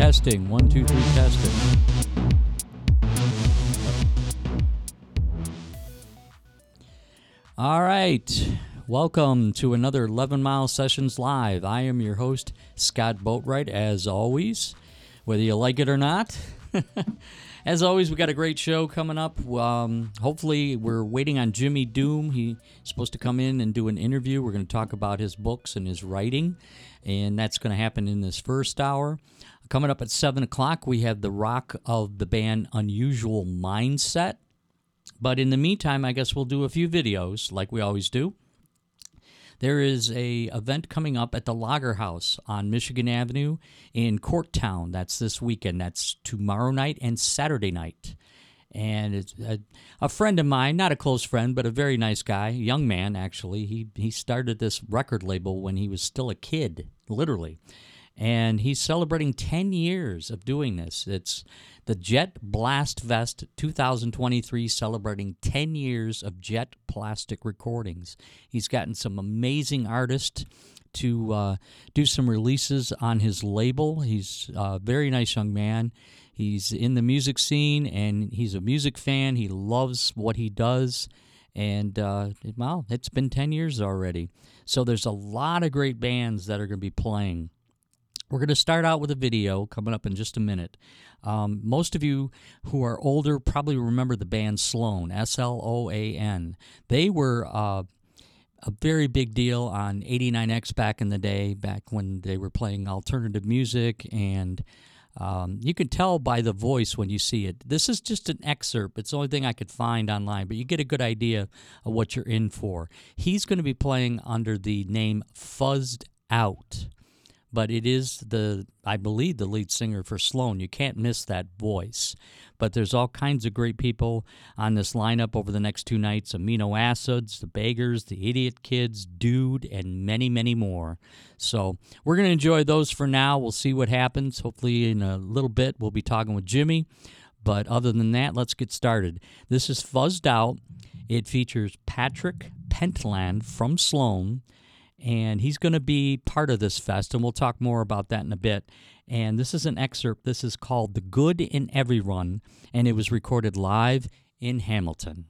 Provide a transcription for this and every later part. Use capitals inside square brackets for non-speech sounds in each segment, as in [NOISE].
Testing. One, two, three, testing. All right. Welcome to another 11 Mile Sessions Live. I am your host, Scott Boatwright, as always, whether you like it or not. [LAUGHS] as always, we got a great show coming up. Um, hopefully, we're waiting on Jimmy Doom. He's supposed to come in and do an interview. We're going to talk about his books and his writing, and that's going to happen in this first hour. Coming up at 7 o'clock, we have the rock of the band Unusual Mindset. But in the meantime, I guess we'll do a few videos like we always do. There is a event coming up at the Lager House on Michigan Avenue in Corktown. That's this weekend. That's tomorrow night and Saturday night. And it's a, a friend of mine, not a close friend, but a very nice guy, young man actually. He he started this record label when he was still a kid, literally and he's celebrating 10 years of doing this. It's the Jet Blast Fest 2023, celebrating 10 years of Jet Plastic recordings. He's gotten some amazing artists to uh, do some releases on his label. He's a very nice young man. He's in the music scene and he's a music fan. He loves what he does. And uh, well, it's been 10 years already. So there's a lot of great bands that are going to be playing. We're going to start out with a video coming up in just a minute. Um, most of you who are older probably remember the band Sloan, S L O A N. They were uh, a very big deal on 89X back in the day, back when they were playing alternative music. And um, you can tell by the voice when you see it. This is just an excerpt. It's the only thing I could find online, but you get a good idea of what you're in for. He's going to be playing under the name Fuzzed Out but it is the I believe the lead singer for Sloan. You can't miss that voice. But there's all kinds of great people on this lineup over the next two nights: Amino Acids, the Beggars, the Idiot Kids, Dude, and many, many more. So we're gonna enjoy those for now. We'll see what happens. Hopefully, in a little bit, we'll be talking with Jimmy. But other than that, let's get started. This is Fuzzed Out. It features Patrick Pentland from Sloan and he's going to be part of this fest, and we'll talk more about that in a bit. And this is an excerpt. This is called The Good in Everyone, and it was recorded live in Hamilton.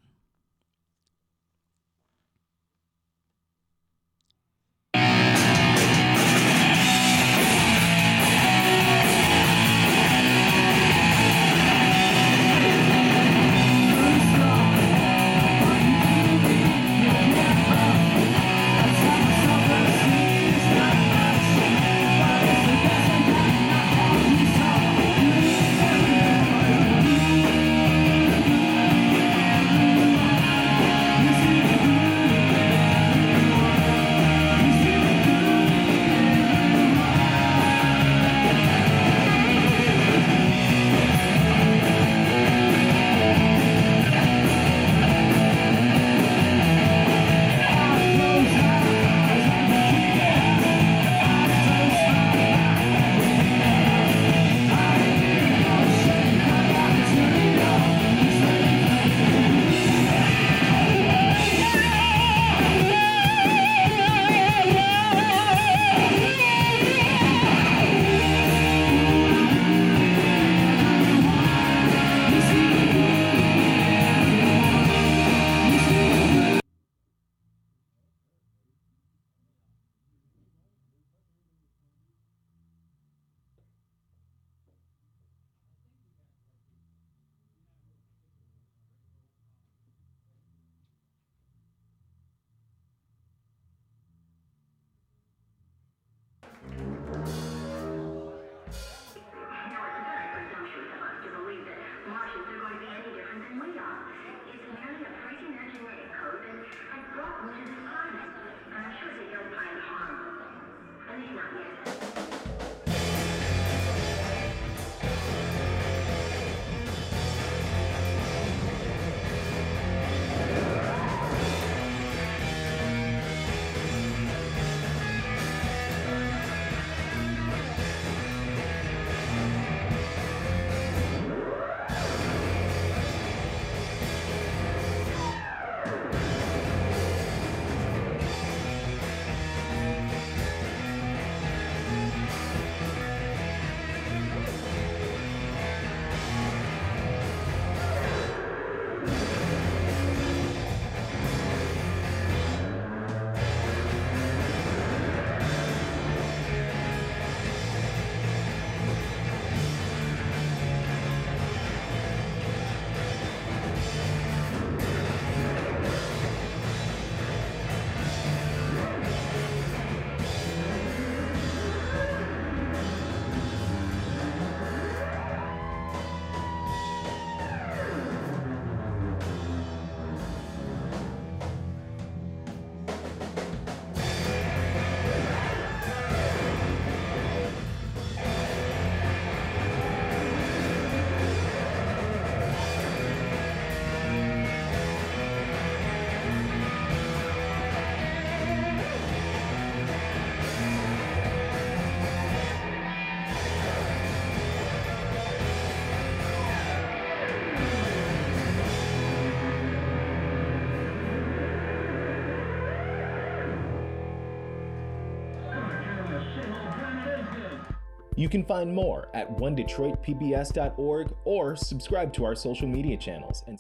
You can find more at onedetroitpbs.org or subscribe to our social media channels and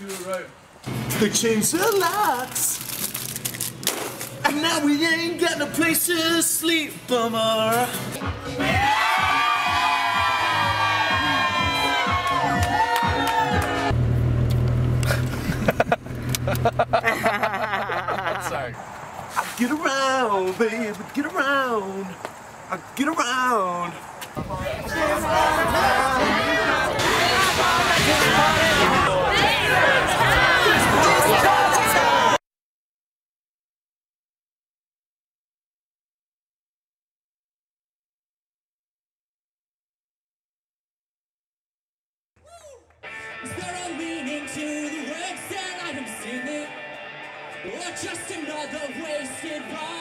Do it right. They changed the locks. And now we ain't got no place to sleep, bummer. [LAUGHS] Sorry. I get around, baby, get around. I get around. wasted by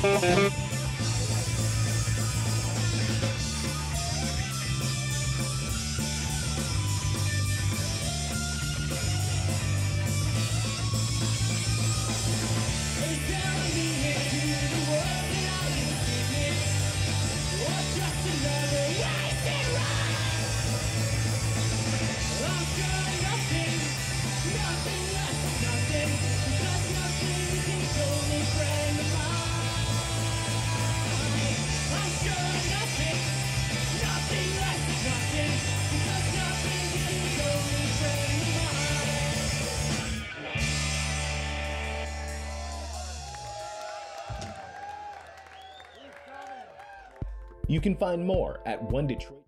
Thank you. You can find more at One Detroit.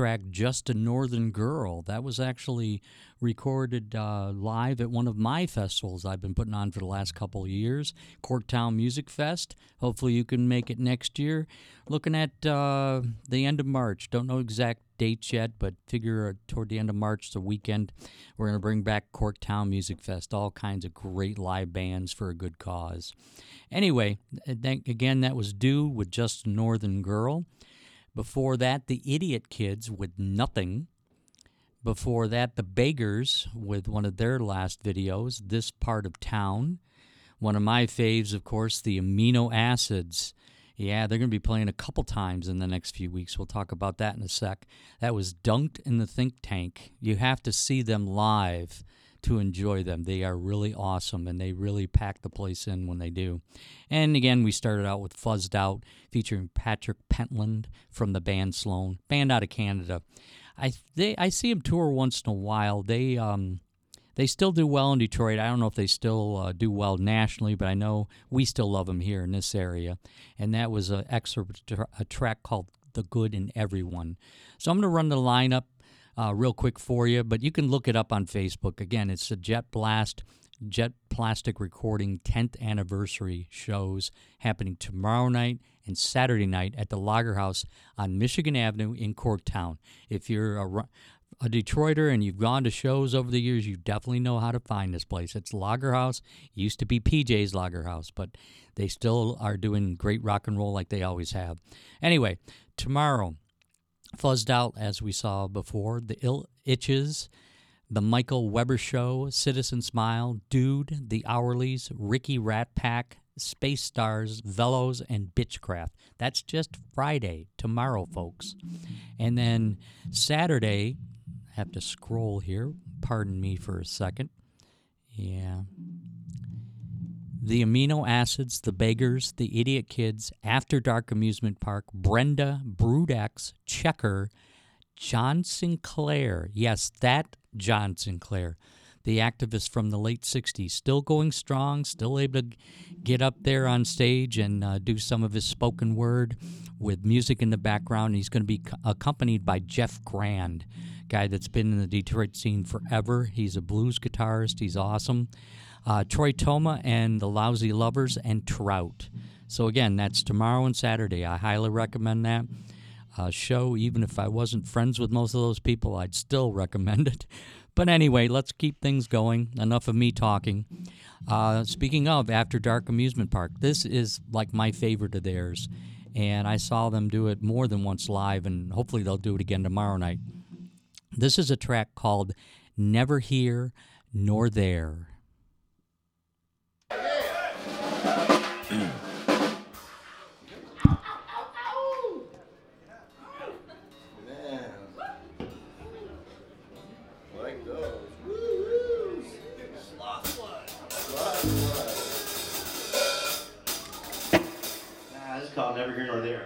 Track Just a Northern Girl. That was actually recorded uh, live at one of my festivals I've been putting on for the last couple of years, Corktown Music Fest. Hopefully, you can make it next year. Looking at uh, the end of March. Don't know exact dates yet, but figure uh, toward the end of March, the weekend, we're going to bring back Corktown Music Fest. All kinds of great live bands for a good cause. Anyway, again, that was Dude with Just a Northern Girl. Before that, the Idiot Kids with Nothing. Before that, the Beggars with one of their last videos, This Part of Town. One of my faves, of course, the Amino Acids. Yeah, they're going to be playing a couple times in the next few weeks. We'll talk about that in a sec. That was Dunked in the Think Tank. You have to see them live to enjoy them. They are really awesome and they really pack the place in when they do. And again, we started out with Fuzzed Out featuring Patrick Pentland from the band Sloan, band out of Canada. I they I see them tour once in a while. They um they still do well in Detroit. I don't know if they still uh, do well nationally, but I know we still love them here in this area. And that was an excerpt, a track called "The Good in Everyone." So I'm going to run the lineup uh, real quick for you, but you can look it up on Facebook. Again, it's the Jet Blast Jet Plastic Recording 10th anniversary shows happening tomorrow night and Saturday night at the Lager House on Michigan Avenue in Corktown. If you're a, a Detroiter and you've gone to shows over the years, you definitely know how to find this place. It's Lager House. It used to be PJ's Lager House, but they still are doing great rock and roll like they always have. Anyway, tomorrow, Fuzzed Out, as we saw before, The Ill Itches, The Michael Weber Show, Citizen Smile, Dude, The Hourlies, Ricky Rat Pack, Space Stars, Velos, and Bitchcraft. That's just Friday, tomorrow, folks. And then Saturday, I have to scroll here. Pardon me for a second. Yeah. The Amino Acids, The Beggars, The Idiot Kids, After Dark Amusement Park, Brenda, Broodex, Checker, John Sinclair. Yes, that John Sinclair, the activist from the late 60s, still going strong, still able to get up there on stage and uh, do some of his spoken word with music in the background. He's going to be accompanied by Jeff Grand, guy that's been in the Detroit scene forever. He's a blues guitarist, he's awesome uh, Troy Toma and the Lousy Lovers, and Trout. So, again, that's tomorrow and Saturday. I highly recommend that uh, show. Even if I wasn't friends with most of those people, I'd still [LAUGHS] recommend it. But anyway, let's keep things going. Enough of me talking. Uh, speaking of After Dark Amusement Park, this is like my favorite of theirs. And I saw them do it more than once live, and hopefully they'll do it again tomorrow night. This is a track called Never Here Nor There. Never Here Nor There.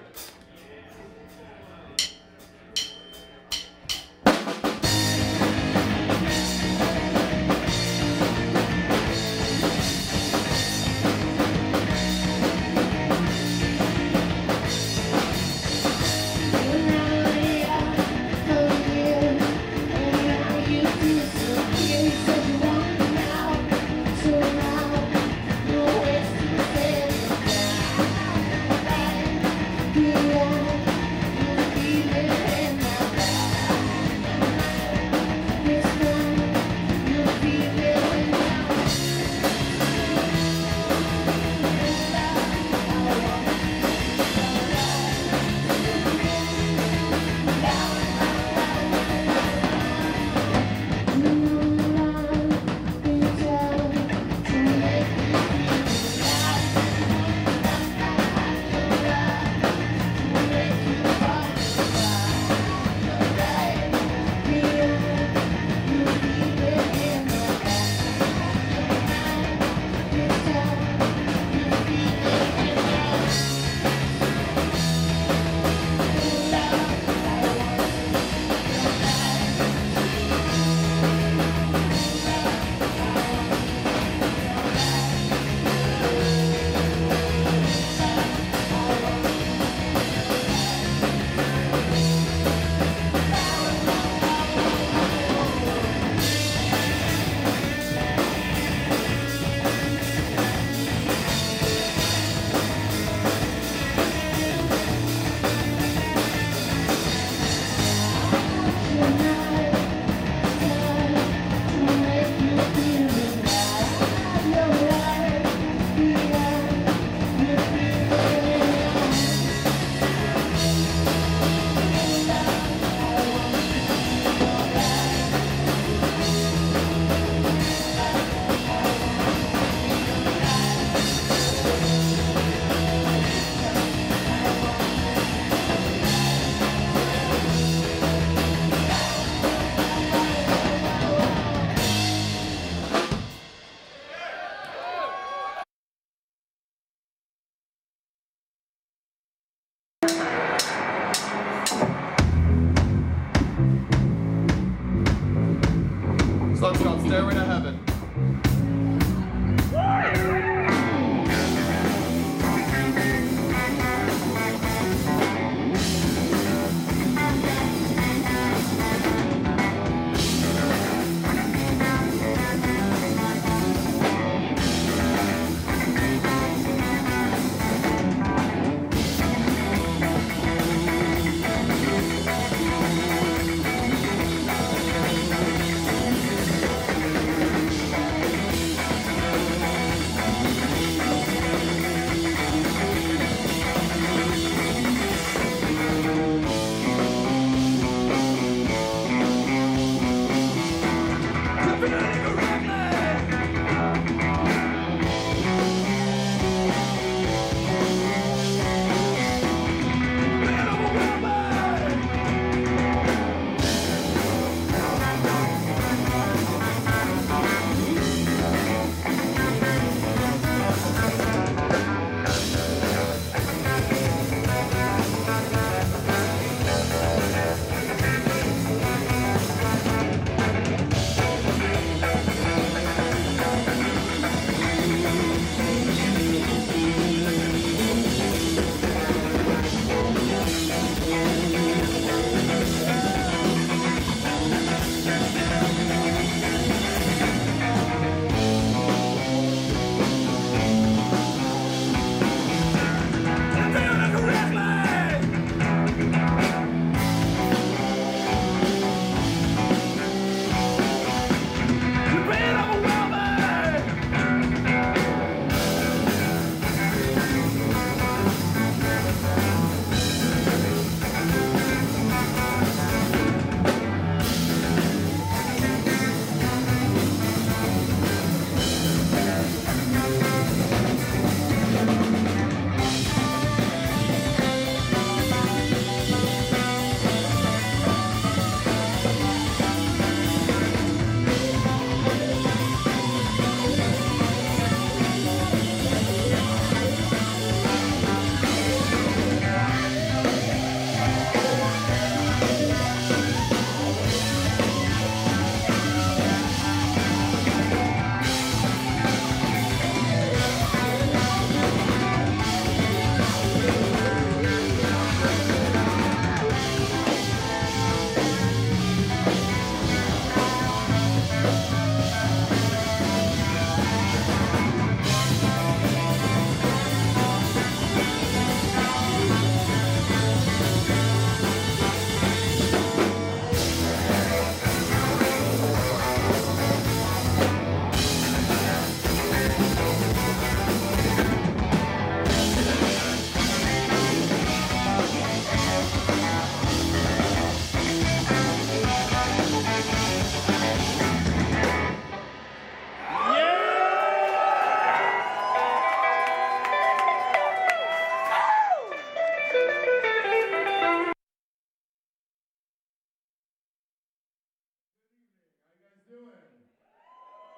doing?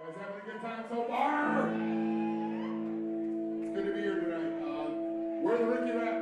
You guys having a good time so far? It's good to be here tonight. Uh, we're the Ricky Rap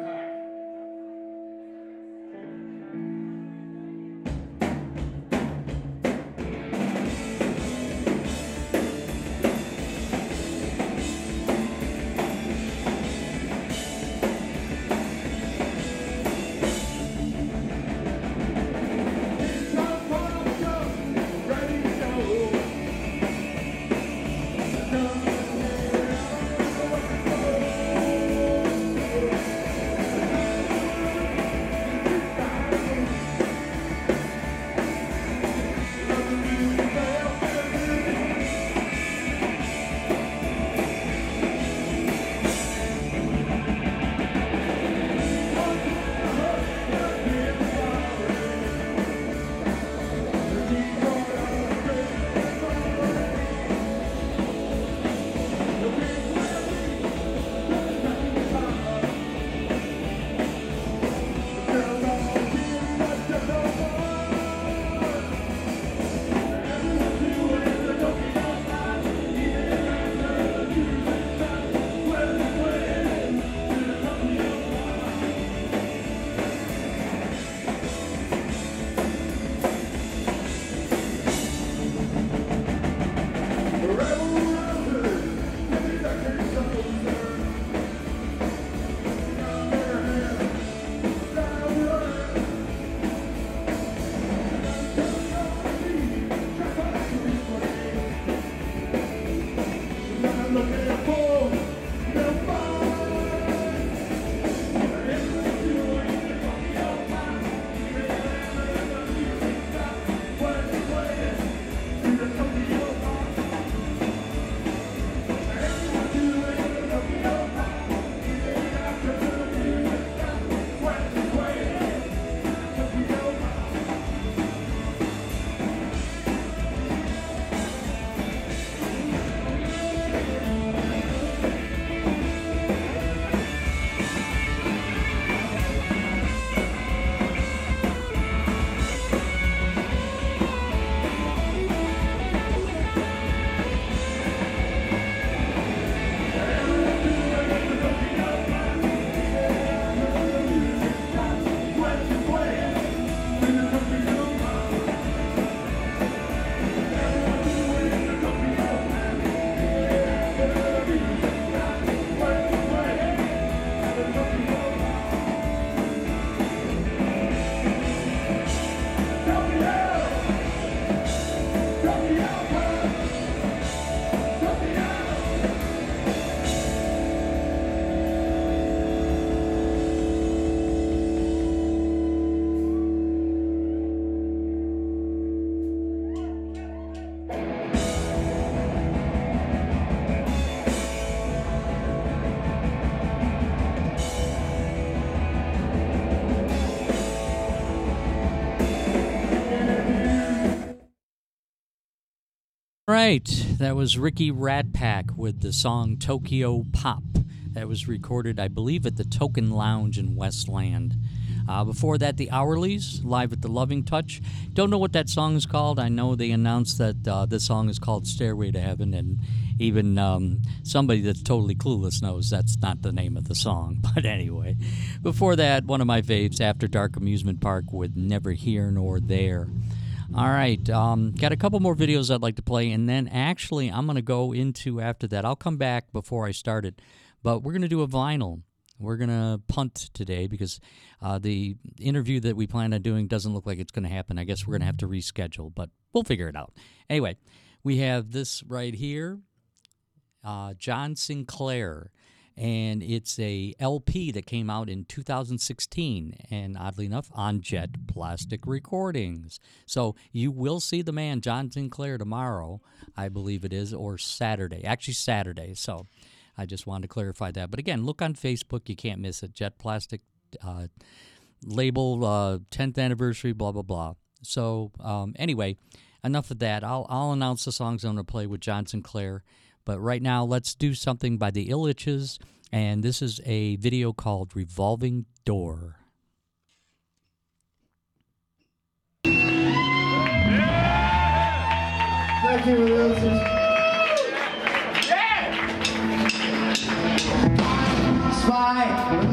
that was Ricky Radpack with the song Tokyo Pop. That was recorded, I believe, at the Token Lounge in Westland. Uh, before that, the Hourlies, live at the Loving Touch. Don't know what that song is called. I know they announced that uh, this song is called Stairway to Heaven, and even um, somebody that's totally clueless knows that's not the name of the song. [LAUGHS] But anyway, before that, one of my faves, After Dark Amusement Park with Never Here Nor There. All right, um, got a couple more videos I'd like to play, and then actually I'm going to go into after that. I'll come back before I start it, but we're going to do a vinyl. We're going to punt today because uh, the interview that we plan on doing doesn't look like it's going to happen. I guess we're going to have to reschedule, but we'll figure it out. Anyway, we have this right here uh, John Sinclair, and it's a LP that came out in 2016, and oddly enough, on Jet Plastic Recordings. So you will see the man John Sinclair tomorrow, I believe it is, or Saturday. Actually, Saturday. So I just wanted to clarify that. But again, look on Facebook; you can't miss it. Jet Plastic. Uh, label uh, 10th anniversary, blah blah blah. So um, anyway, enough of that. I'll I'll announce the songs I'm going to play with John Sinclair. But right now, let's do something by the Illiches, and this is a video called "Revolving Door." Thank you, Wilson. Spy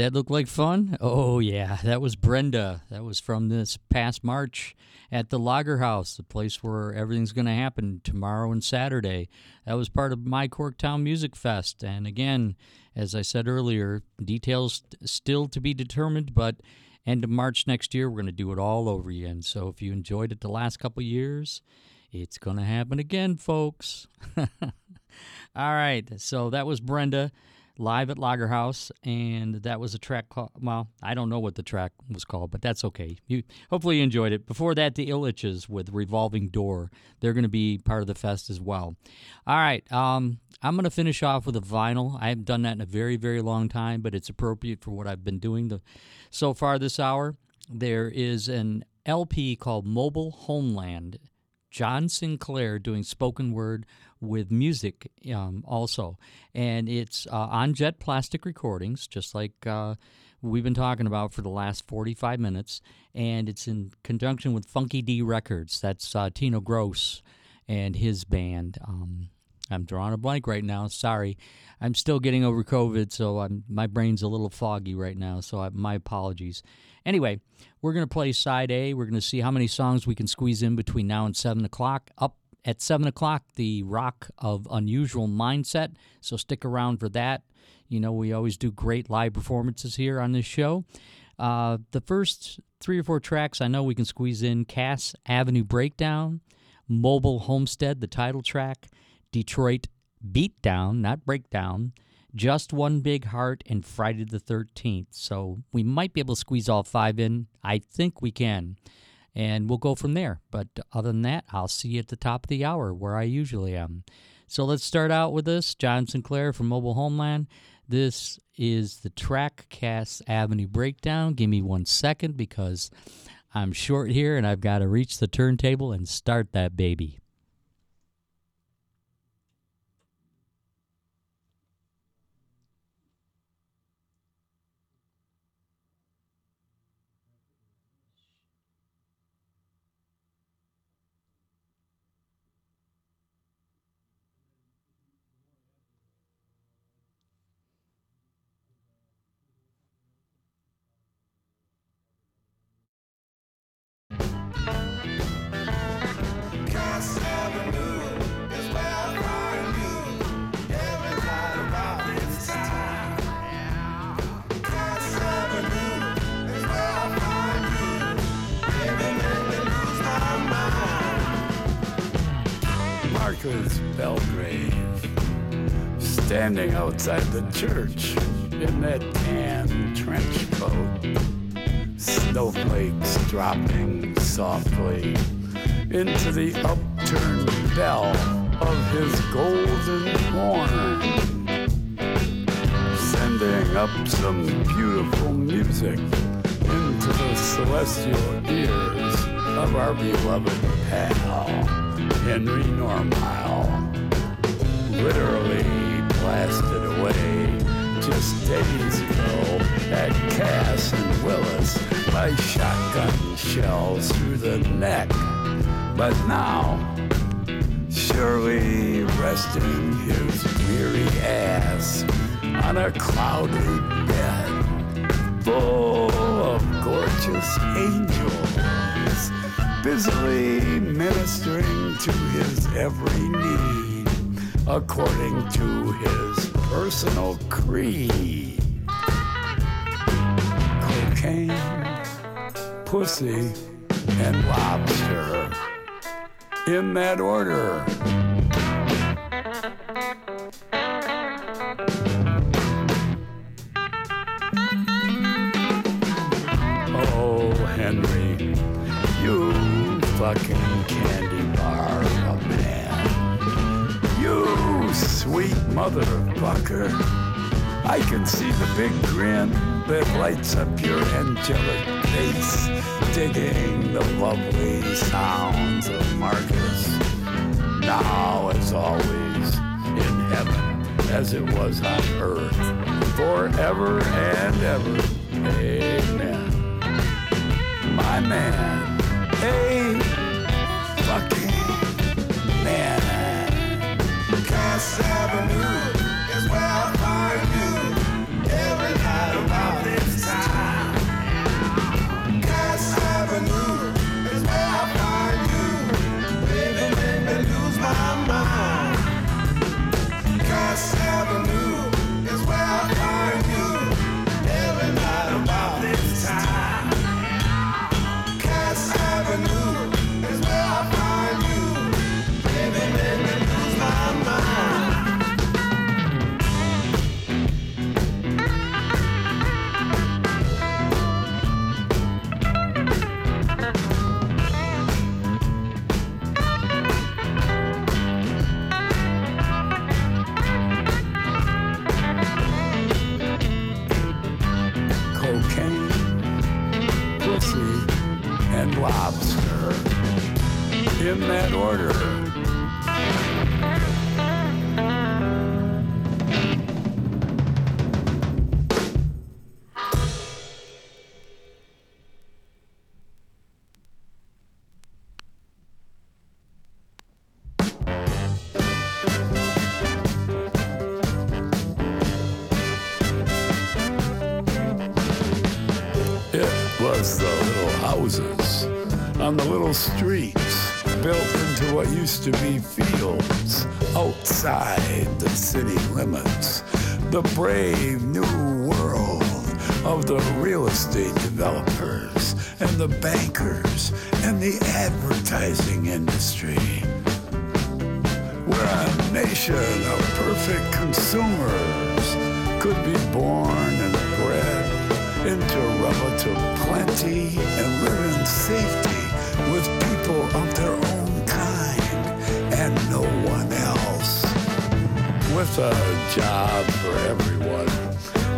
that look like fun? Oh, yeah. That was Brenda. That was from this past March at the Lager House, the place where everything's going to happen tomorrow and Saturday. That was part of my Corktown Music Fest. And again, as I said earlier, details still to be determined, but end of March next year, we're going to do it all over again. So if you enjoyed it the last couple years, it's going to happen again, folks. [LAUGHS] all right. So that was Brenda live at Lager House, and that was a track called. Well, I don't know what the track was called, but that's okay. You hopefully you enjoyed it. Before that, the Illiches with Revolving Door. They're going to be part of the fest as well. All right, um, I'm going to finish off with a vinyl. I haven't done that in a very very long time, but it's appropriate for what I've been doing the so far this hour. There is an LP called Mobile Homestead. John Sinclair doing spoken word with music um, also. And it's uh, on Jet Plastic Recordings, just like uh, we've been talking about for the last 45 minutes. And it's in conjunction with Funky D Records. That's uh, Tino Gross and his band. Um, I'm drawing a blank right now. Sorry. I'm still getting over COVID, so I'm, my brain's a little foggy right now, so I, my apologies. Anyway, we're going to play side A. We're going to see how many songs we can squeeze in between now and 7 o'clock. Up at 7 o'clock, the Rock of Unusual Mindset, so stick around for that. You know, we always do great live performances here on this show. Uh, the first three or four tracks I know we can squeeze in Cass Avenue Breakdown, Mobile Homestead, the title track, Detroit Beatdown, not Breakdown, Just One Big Heart, and Friday the 13th. So we might be able to squeeze all five in. I think we can. And we'll go from there. But other than that, I'll see you at the top of the hour where I usually am. So let's start out with this John Sinclair from Mobile Homestead. This is the track Cass Avenue Breakdown. Give me one second because I'm short here and I've got to reach the turntable and start that baby. Outside the church in that tan trench coat. Snowflakes dropping softly into the upturned bell of his golden horn, sending up some beautiful music into the celestial ears of our beloved pal, Henry Normile. Literally blasted away just days ago at Cass and Willis by shotgun shells through the neck. But now, surely resting his weary ass on a cloudy bed full of gorgeous angels, busily ministering to his every need according to his personal creed. Cocaine, pussy, and lobster. In that order. Oh, Henry, you fucking sweet motherfucker. I can see the big grin that lights up your angelic face, digging the lovely sounds of Marcus. Now, as always, in heaven as it was on earth, forever and ever. Amen. My man, hey, Avenue is where It was the little houses on the little what used to be fields outside the city limits. The brave new world of the real estate developers and the bankers and the advertising industry. We're a nation of perfect consumers, could be born and bred into relative plenty and live in safety with people of their own no one else. With a job for everyone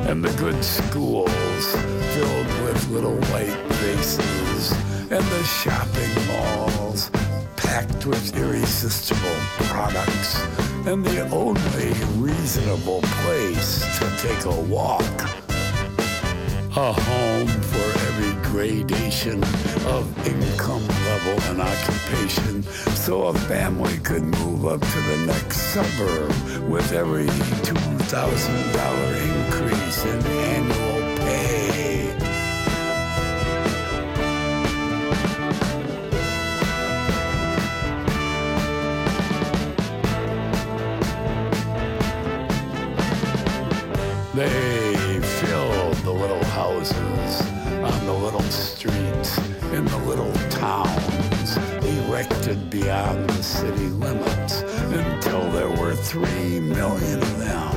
and the good schools filled with little white faces and the shopping malls packed with irresistible products and the only reasonable place to take a walk. A home for every gradation of income level and occupation so a family could move up to the next suburb with every $2,000 increase in annual erected beyond the city limits until there were three million of them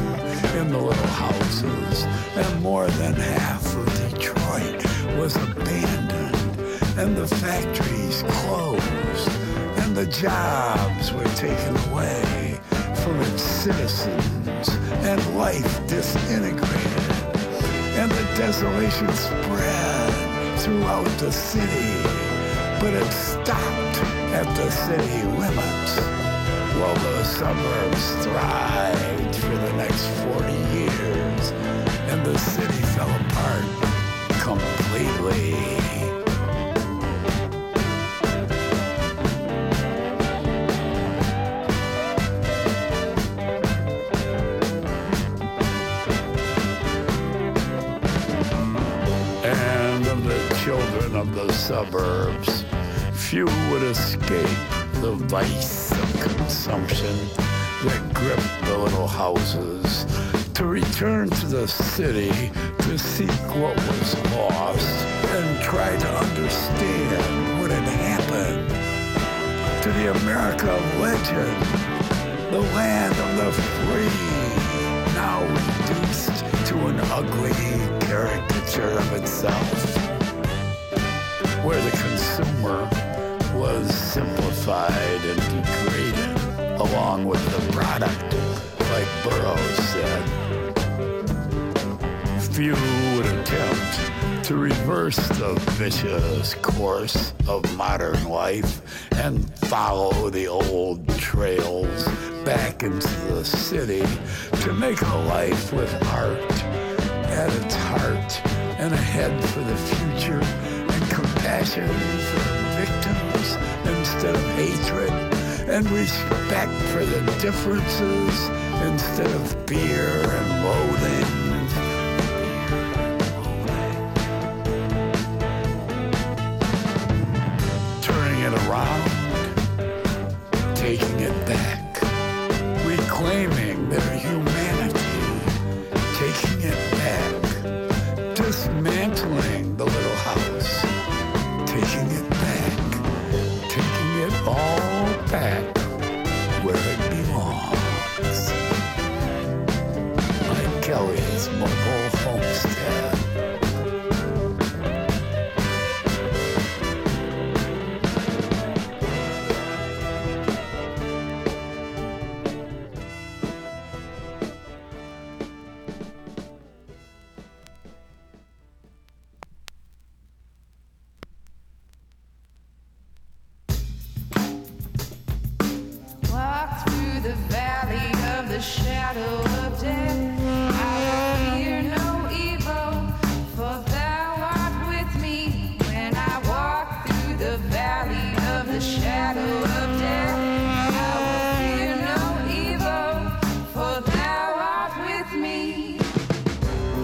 in the little houses and more than half of Detroit was abandoned and the factories closed and the jobs were taken away from its citizens and life disintegrated and the desolation spread throughout the city but it stopped at the city limits while the suburbs thrived for the next 40 years and the city fell apart completely few would escape the vice of consumption that gripped the little houses to return to the city to seek what was lost and try to understand what had happened to the America of legend, the land of the free, now reduced to an ugly caricature of itself, where the consumer was simplified and degraded along with the product, like Burroughs said. Few would attempt to reverse the vicious course of modern life and follow the old trails back into the city to make a life with art at its heart and a head for the future and compassion for instead of hatred and respect for the differences instead of fear and loathing. The valley of the shadow of death, I will fear no evil, for thou art with me. When I walk through the valley of the shadow of death, I will fear no evil, for thou art with me.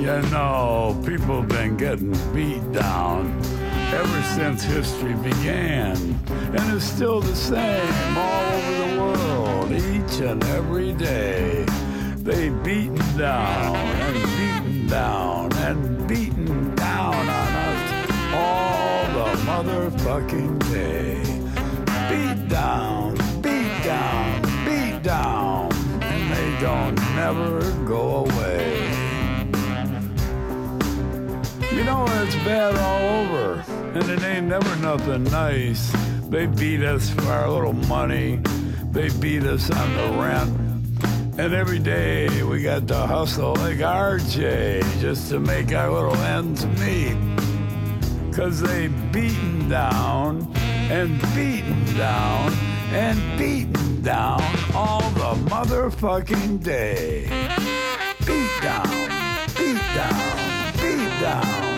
You know, people been getting beat down ever since history began. And it's still the same all over the world, each and every day. They beaten down and beaten down and beaten down on us all the motherfucking day. Beat down, beat down, beat down, and they don't never go away. You know it's bad all over, and it ain't never nothing nice. They beat us for our little money. They beat us on the rent. And every day we got to hustle like RJ just to make our little ends meet. Cause they beaten down and beaten down and beaten down all the motherfucking day. Beat down, beat down, beat down,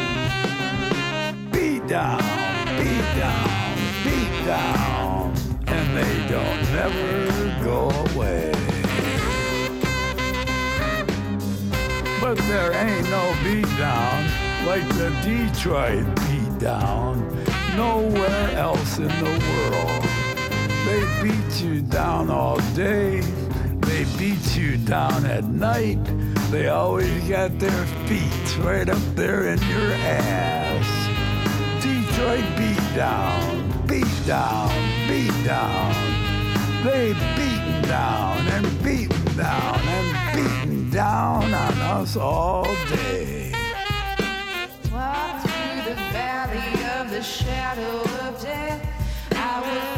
beat down, beat down, beat down, and they don't never go away. But there ain't no beat down like the Detroit beat down nowhere else in the world. They beat you down all day. They beat you down at night. They always got their feet right up there in your ass. Detroit beat down, beat down, beat down. They beaten down and beaten down and beaten down on us all day. Walk through the valley of the shadow of death. I will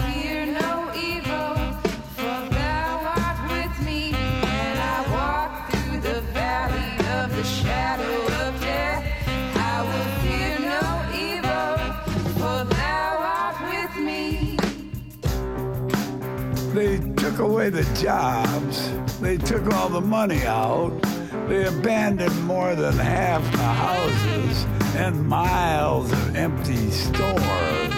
took away the jobs. They took all the money out. They abandoned more than half the houses and miles of empty stores.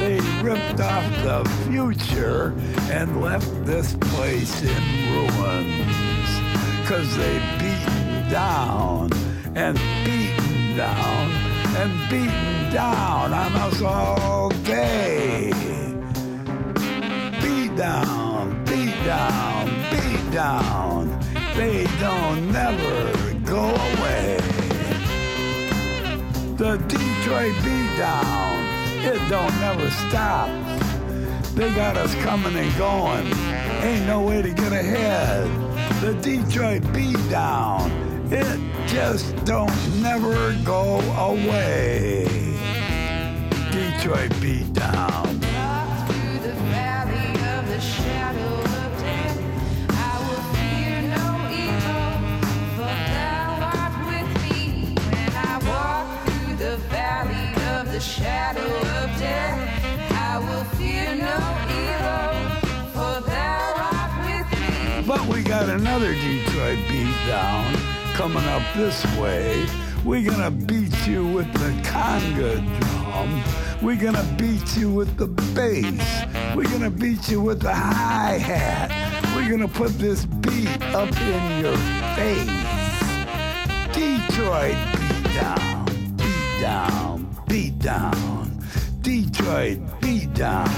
They ripped off the future and left this place in ruins. Cause they beaten down and beaten down and beaten down on us all day beat down, down, beat down. They don't never go away. The Detroit beat down, it don't never stop. They got us coming and going. Ain't no way to get ahead. The Detroit beat down, it just don't never go away. Detroit beat down. Shadow of death, I will fear no evil, for thou art with me. But we got another Detroit beat down coming up this way. We're gonna beat you with the conga drum. We're gonna beat you with the bass. We're gonna beat you with the hi hat. We're gonna put this beat up in your face. Detroit beat down, beat down, beat down. Detroit beat down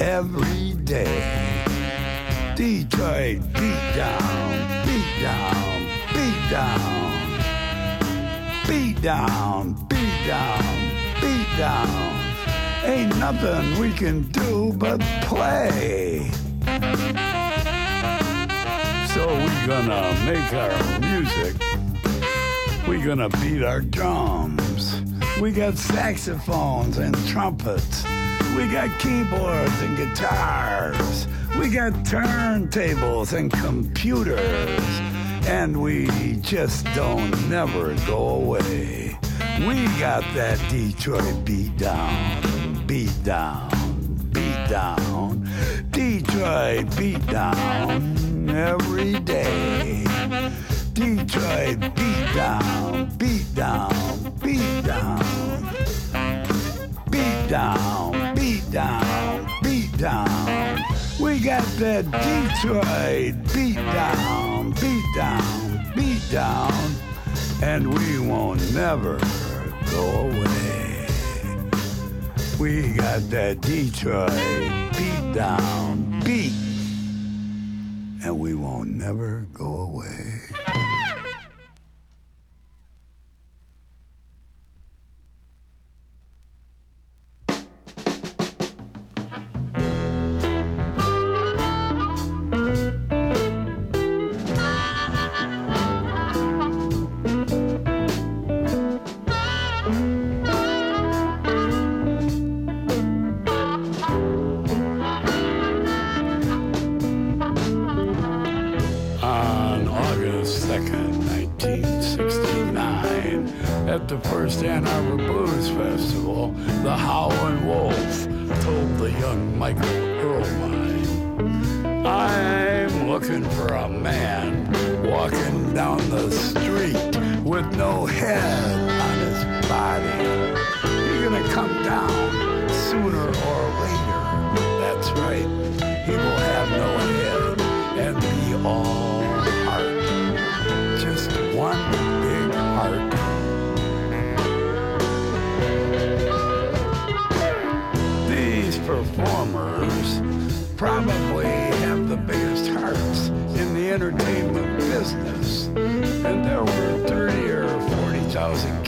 every day. Detroit beat down, beat down, beat down. Beat down, beat down, beat down. Ain't nothing we can do but play. So we gonna make our music. We gonna beat our drums. We got saxophones and trumpets. We got keyboards and guitars. We got turntables and computers. And we just don't never go away. We got that Detroit beat down, beat down, beat down. Detroit beat down. every day. Detroit beat down, beat down, beat down. Beat down, beat down, beat down. We got that Detroit beat down, beat down, beat down. And we won't never go away. We got that Detroit beat down, beat. And we won't never go away.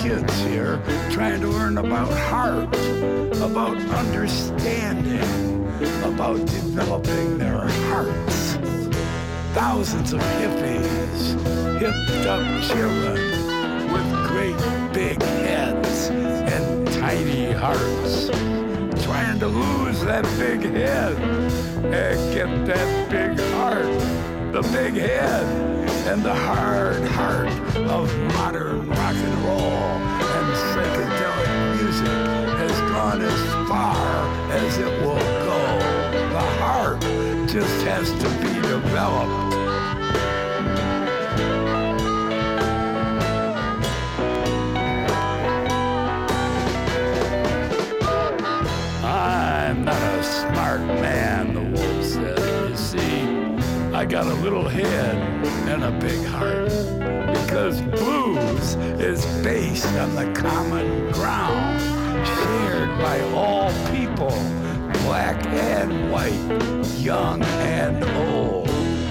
Kids here trying to learn about heart, about understanding, about developing their hearts. Thousands of hippies, hipped up children with great big heads and tiny hearts trying to lose that big head and get that big heart. The big head and the hard heart of modern gone as far as it will go. The heart just has to be developed. I'm not a smart man, the wolf said. You see, I got a little head and a big heart. Because blues is based on the common ground, shared by all people, black and white, young and old.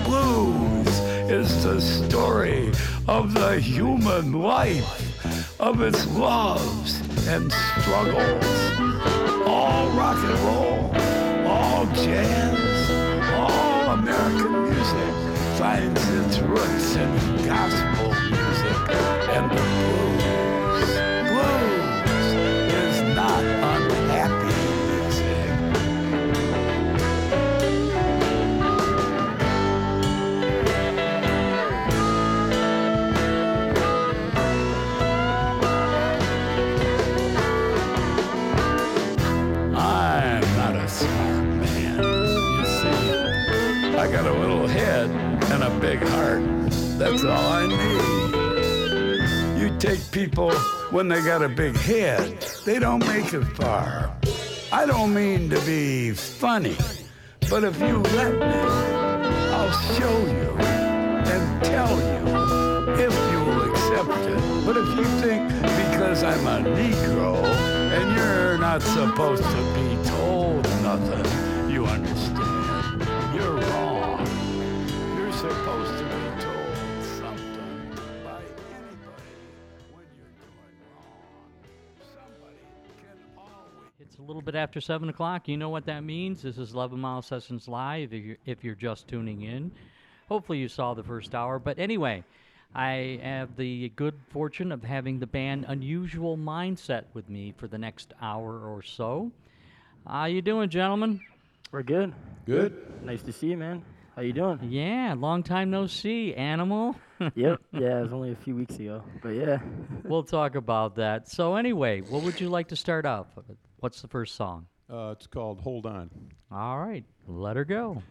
Blues is the story of the human life, of its loves and struggles all rock and roll, all jazz, all American music finds its roots in gospel music and the blues. Got a little head and a big heart. That's all I need. You take people when they got a big head, they don't make it far. I don't mean to be funny, but if you let me, I'll show you and tell you if you will accept it. But if you think because I'm a Negro and you're not supposed to be told nothing, little bit after 7 o'clock. You know what that means. This is 11 Mile Sessions Live if you're, if you're just tuning in. Hopefully, you saw the first hour. But anyway, I have the good fortune of having the band Unusual Mindset with me for the next hour or so. How you doing, gentlemen? We're good. Good. Nice to see you, man. How you doing? Yeah, long time no see, Animal. [LAUGHS] yep. Yeah, it was only a few weeks ago, but yeah. we'll talk about that. So, anyway, what would you like to start off? with? What's the first song? Uh, it's called Hold On. All right, let her go.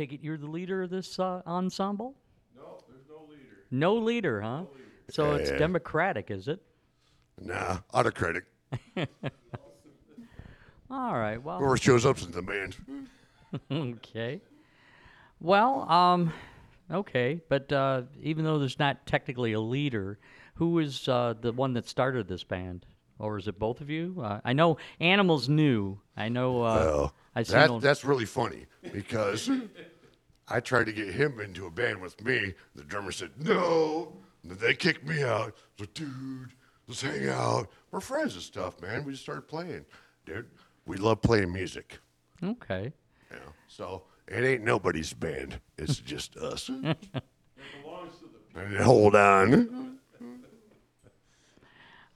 Take it you're the leader of this uh, ensemble? No, there's no leader. No leader, huh? So it's democratic, is it? Nah, autocratic. [LAUGHS] All right. Well. Whoever shows up's in the band. [LAUGHS] okay. Well, um, okay, but uh, even though there's not technically a leader, who is uh, the one that started this band, or is it both of you? Uh, I know Animals new. I know. Uh, Well, I that, that's really funny because [LAUGHS] I tried to get him into a band with me. The drummer said no. And they kicked me out. So, dude, let's hang out. We're friends and stuff, man. We just started playing, dude. We love playing music. Okay. Know, so it ain't nobody's band. It's [LAUGHS] just us. [LAUGHS] and hold on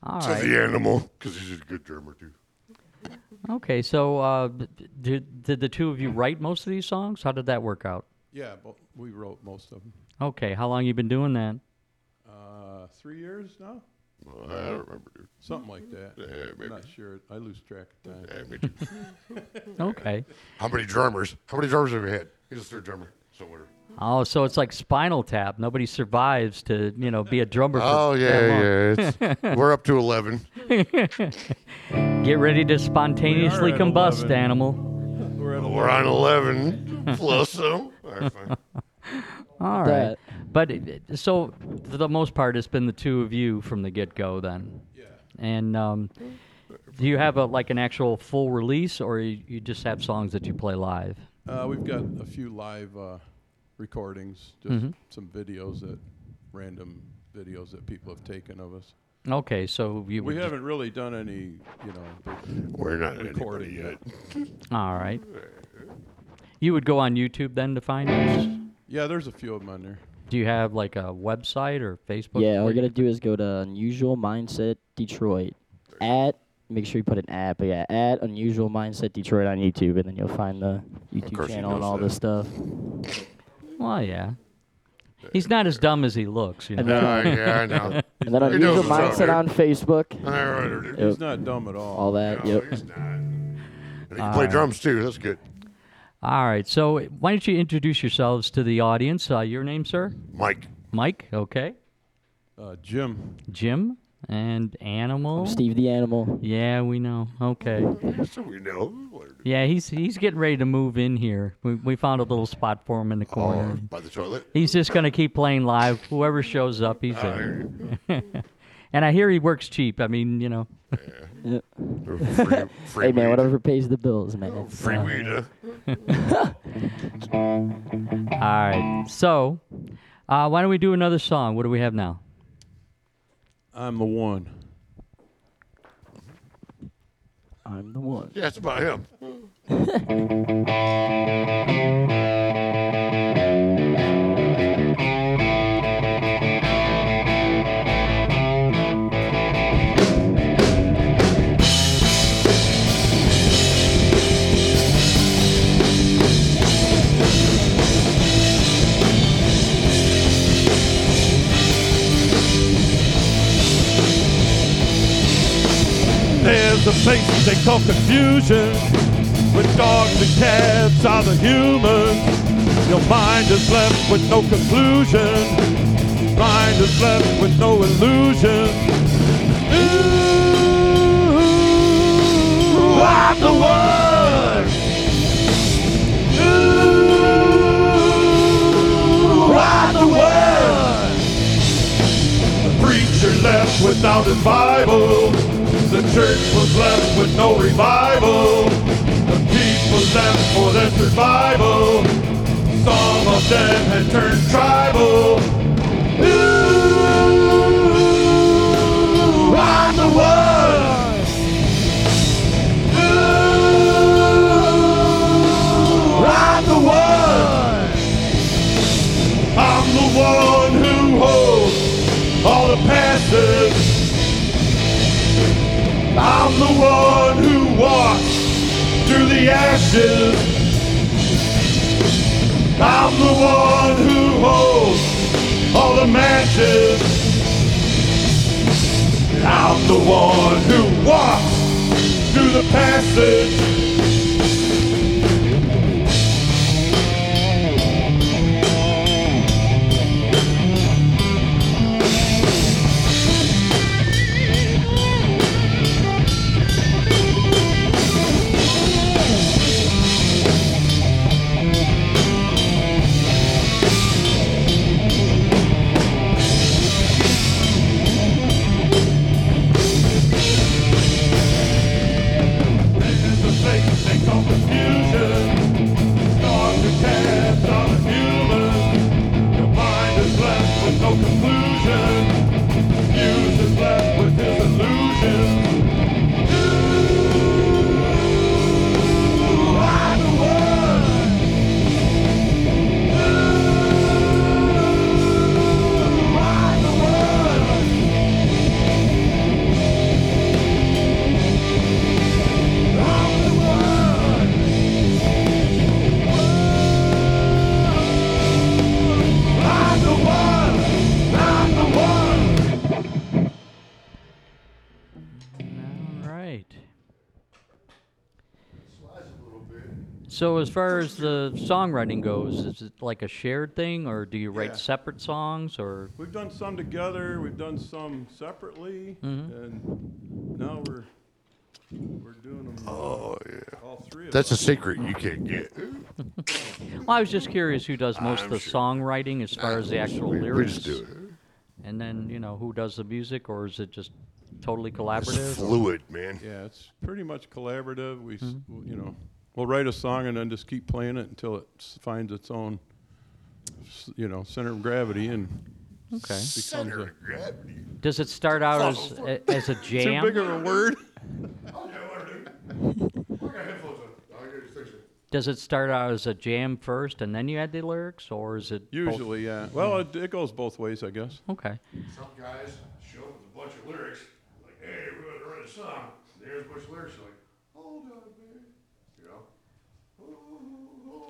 All to right. the animal because he's a good drummer too. Okay, so uh, did did the two of you write most of these songs? How did that work out? Yeah, but we wrote most of them. Okay, how long you been doing that? Uh, three years now? Well, I don't remember, dude. Something like that. Yeah, maybe. I'm not sure. I lose track of time. Yeah, me too. [LAUGHS] Okay. How many drummers? How many drummers have you had? He's a third drummer. So whatever. Oh, so it's like Spinal Tap. Nobody survives to you know be a drummer. For Oh that yeah, long. yeah. It's, [LAUGHS] we're up to eleven. Get ready to spontaneously at combust, 11. animal. We're, at We're on eleven plus some. All right, fine. [LAUGHS] All right. That- But it- it- so for the most part, it's been the two of you from the get go then. Yeah. And um, do you have a like an actual full release, or you, you just have songs that you play live? Uh, we've got a few live uh, recordings, just Mm-hmm. some videos that, random videos that people have taken of us. Okay, so you We would haven't really done any, you know, We're not recording anybody yet. yet. all right. You would go on YouTube then to find us. Yeah, there's a few of them on there. Do you have like a website or Facebook? yeah, all where you you gotta do is go to Unusual Mindset Detroit. At make sure you put an at, but yeah, at Unusual Mindset Detroit on YouTube, and then you'll find the YouTube course he channel and knows all that. this stuff. Well, yeah. He's not as dumb as he looks, you know. And then, Uh, yeah, I know. [LAUGHS] and then He knows Unusual what's up, Mindset dude. on Facebook. All right, dude. Yep. He's not dumb at all. All that. No, yep. he's not. And he can play right. drums too. That's good. All right. So why don't you introduce yourselves to the audience? Uh, your name, sir? Mike. Mike. Okay. Uh, Jim, Jim and Animal. I'm Steve the Animal. Yeah, we know. Okay. [LAUGHS] So we know. Yeah, he's he's getting ready to move in here. We we found a little spot for him in the Oh, corner. by the toilet. He's just gonna keep playing live. Whoever shows up, he's there. [LAUGHS] and I hear he works cheap. I mean, you know. Yep. Free, [LAUGHS] free Hey man, weed. whatever pays the bills, man. Free Uh, weed. Huh? All right. So, uh, why don't we do another song? What do we have now? I'm the one. I'm the one. Yeah, it's about him. [LAUGHS] A place they call confusion. With dogs and cats are the humans. Your mind is left with no conclusion. Mind is left with no illusion. Ooh, I'm the one. Ooh, I'm the one. The preacher left without his Bible. The church was left with no revival. The people left for their survival. Some of them had turned tribal. Ooh, I'm the one. Ooh, I'm the one. I'm the one who holds all the passes. I'm the one who walks through the ashes. I'm the one who holds all the matches. I'm the one who walks through the passage. So as far as the songwriting goes, is it like a shared thing, or do you write Yeah. separate songs, or We've done some together, we've done some separately, Mm-hmm. and now we're, we're doing them, Oh yeah. all three of That's a secret you can't get. [LAUGHS] Well, I was just curious who does most of I'm the sure. songwriting as far as the actual we, lyrics, we just do it. and then you know who does the music, or is it just totally It's collaborative? fluid, man. Yeah, it's pretty much collaborative. We, s Mm-hmm. you know, we'll write a song and then just keep playing it until it s- finds its own, s- you know, center of gravity and Okay. becomes Center a, of gravity. Does it start out as a, as a too jam? big of a word. Does it start out as a jam first, and then you add the lyrics, or is it both? Usually, yeah. Well, it, it goes both ways, I guess. Okay. Some guys show up with a bunch of lyrics, like, hey, we're going to write a song. There's a bunch of lyrics, like, hold on, man. You know?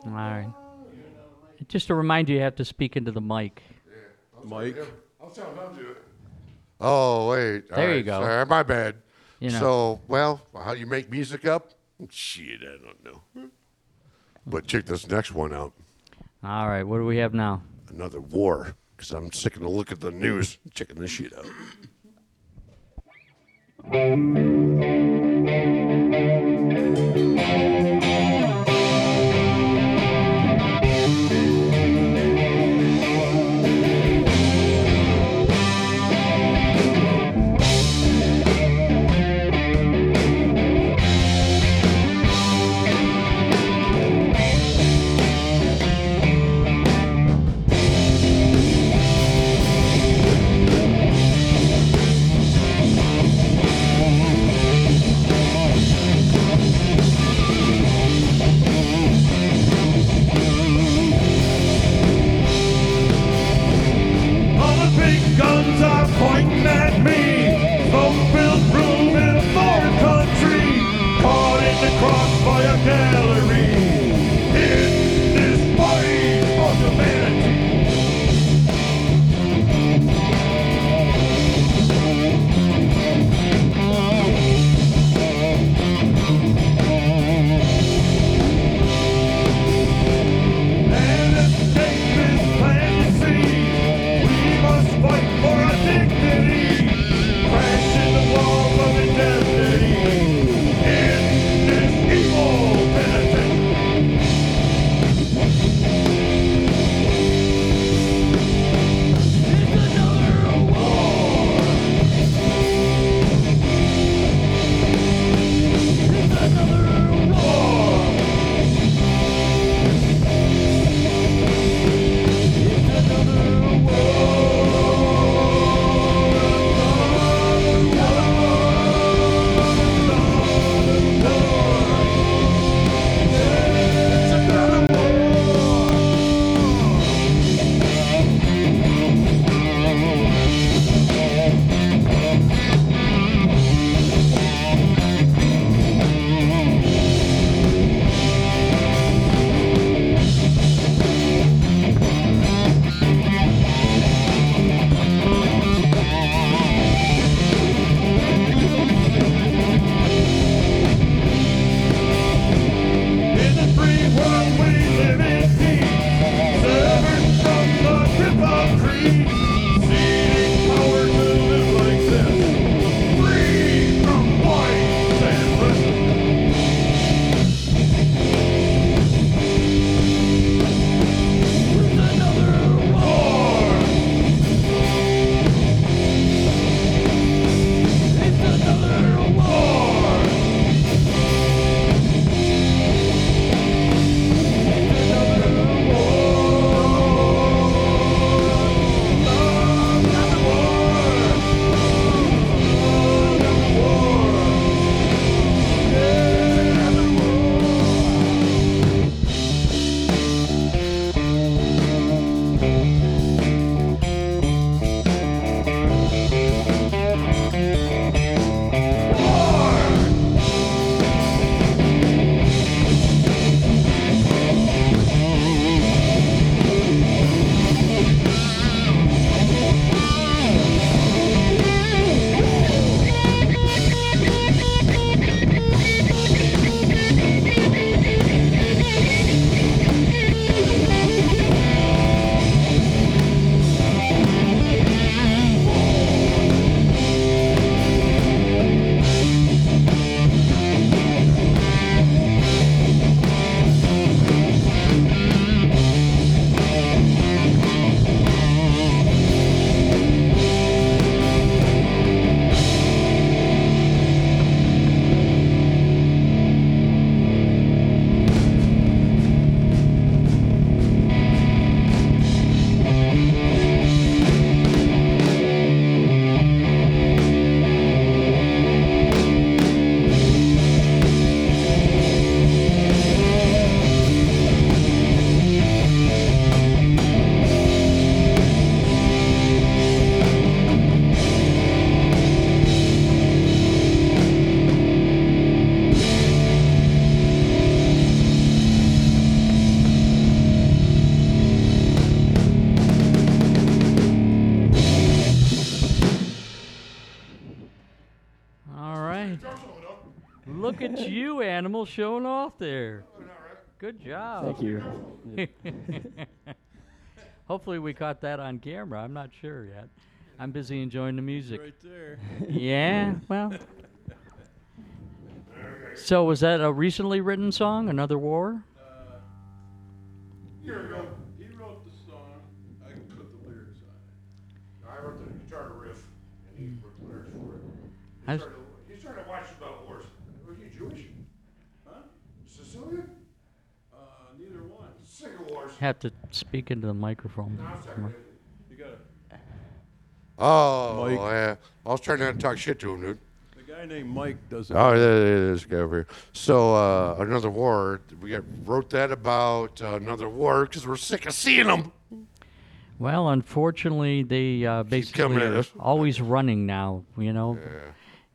All right. Just to remind you, you have to speak into the mic. Mike. I'll tell him to do it. Oh, wait. all There you right, go. Sorry, my bad. You know. So, well, how you make music up? Shit, I don't know. But check this next one out. All right. What do we have now? Another war. Because I'm sick of the look at the news. Checking this shit out. [LAUGHS] animal, showing off there. Oh, Good job. Thank you. [LAUGHS] Hopefully, we caught that on camera. I'm not sure yet. I'm busy enjoying the music. Right there. [LAUGHS] Yeah, well. So, was that a recently written song, Another War? Uh, here we go. He wrote the song. I can put the lyrics on it. I wrote the guitar riff, and he wrote the lyrics for it. I He was- started, he started watching about wars. Was he Jewish? Huh? Sicilian? it. Uh, neither one. Single wars. Have to speak into the microphone. No, I'm sorry. Oh, Mike. yeah. I was trying not to talk shit to him, dude. the guy named Mike does it. Oh, yeah, yeah, yeah, this guy over here. So, uh, another war. We got wrote that about uh, another war because we're sick of seeing them. Well, unfortunately, they uh, coming basically at are us. always running now. You know,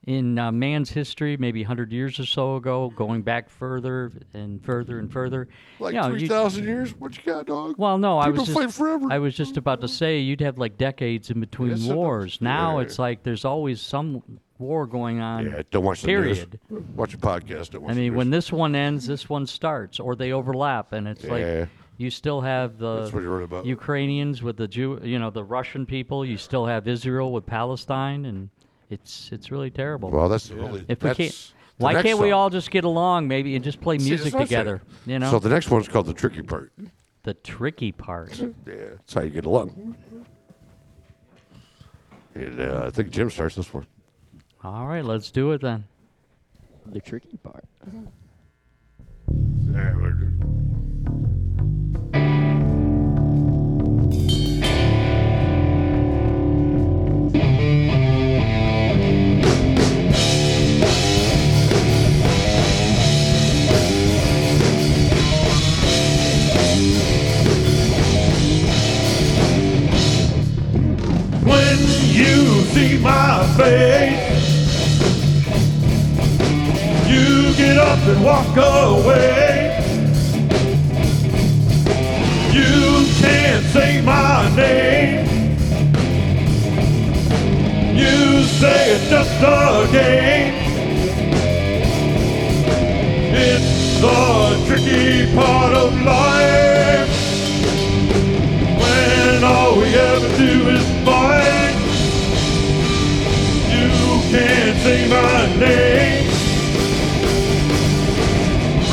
in uh, man's history, maybe 100 years or so ago, going back further and further and further. Like you know, three you- thousand years. What you got, dog? Well, no, I was just forever. I was just about to say you'd have like decades in between Yes, I know. wars. Now Yeah. it's like there's always some war going on. yeah, don't watch the news. period. Watch a podcast. Don't watch I mean, news. when this one ends, this one starts, or they overlap, and it's Yeah. like you still have That's what you the. Ukrainians with the Jew, you know, the Russian people. You still have Israel with Palestine, and it's it's really terrible. well, that's really. if we can't, why can't we all just get along, maybe, and just play music what together? You know, So the next one's called the tricky part. the tricky part. Yeah, that's how you get along. And uh, I think Jim starts this one. All right, let's do it then. The tricky part. Face, you get up and walk away. You can't say my name. You say it's just a game. It's the tricky part of life when all we ever do is fight. Can't say my name.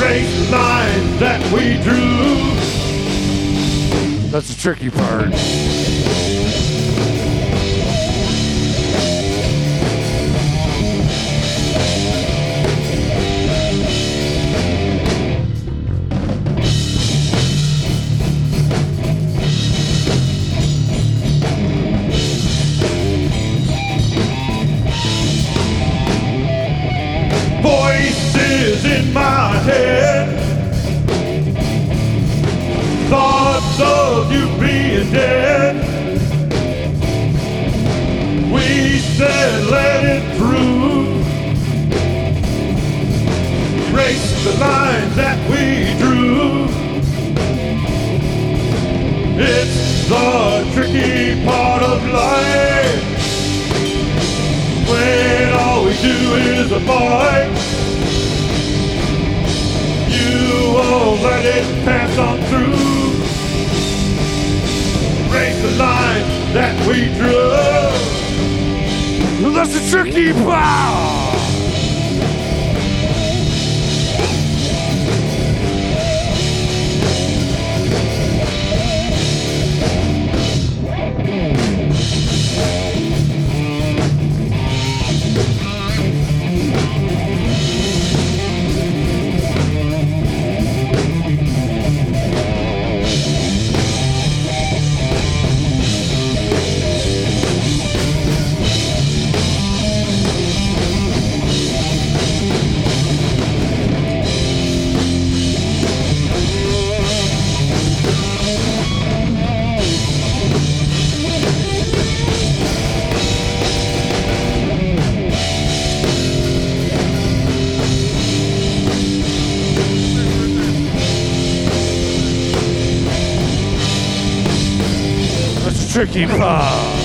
Race lines that we drew. That's the tricky part. Voices in my head. Thoughts of you being dead. We said let it through. Erase the lines that we drew. It's the tricky part of life when all we do is a fight. You won't let it pass on through. Raise the line that we drew. That's the tricky part. Tricky part.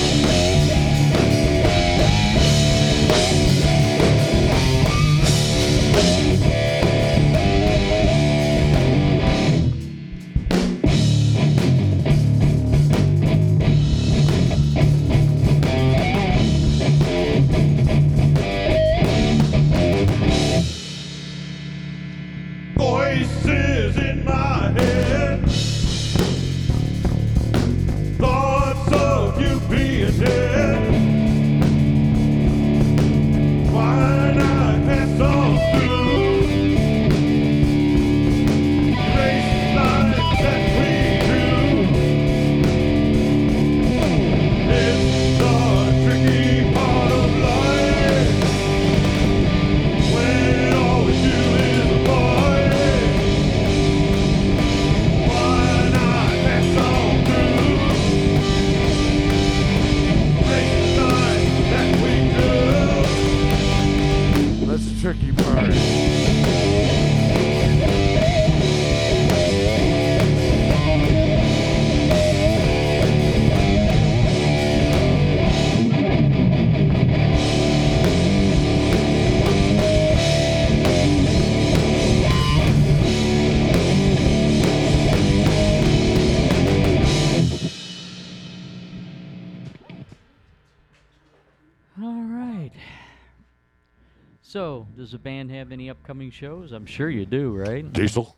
Does the band have any upcoming shows? I'm sure you do, right? Diesel.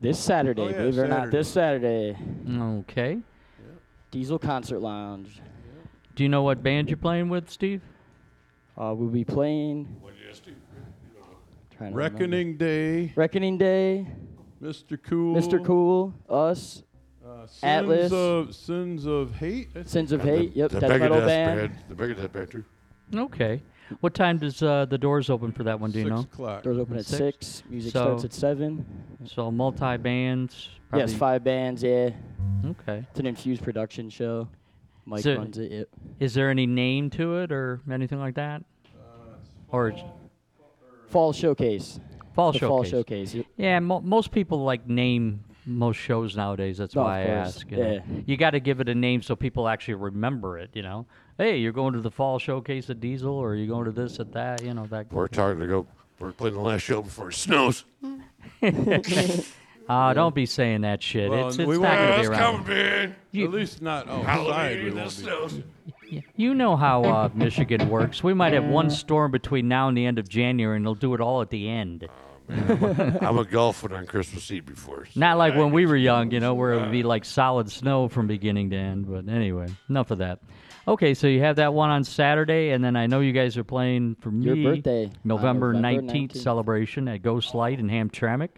This Saturday, Oh, yeah, believe it or not, Saturday. this Saturday, Okay. Diesel Concert Lounge. Do you know what band you're playing with, Steve? Uh, we'll be playing. Trying to remember. Reckoning Day, Reckoning Day, Mr. Cool, Mr. Cool, us, uh, Sins Atlas. of Sins of Hate. I think. Sins of Hate. Yep, the death metal Megadeth band. The Megadeth band too. Okay. What time does uh, the doors open for that one? Do you Six know? o'clock. Doors open at Six. six. Music So- starts at seven. So multi bands. Yes, five bands. Yeah, Okay. it's an infused production show. Mike So- runs it. Yep. Is there any name to it or anything like that? Or it's Fall showcase. fall The showcase? Fall showcase. Yep. Yeah, mo- most people like name most shows nowadays. That's Oh, of why I course. ask. You, know. Yeah. you got to give it a name so people actually remember it. You know, hey, you're going to the fall showcase at Diesel, or you're going to this at that. You know that. We're talking to go. We're playing the last show before it snows. [LAUGHS] Ah, don't be saying that shit. Well, it's we it's won't going to Yeah, be it's around. coming, man. At least not outside. Halloween We in won't be. snows. Y- You know how uh, [LAUGHS] Michigan works. We might have one storm between now and the end of January, and they'll do it all at the end. I'm a golfer on Christmas Eve before. so [LAUGHS] Not like when we were young, you know, where it would be like solid snow from beginning to end. But anyway, enough of that. Okay, so you have that one on Saturday, and then I know you guys are playing for me Your birthday, on November November 19th 19th. celebration at Ghost Light in Hamtramck.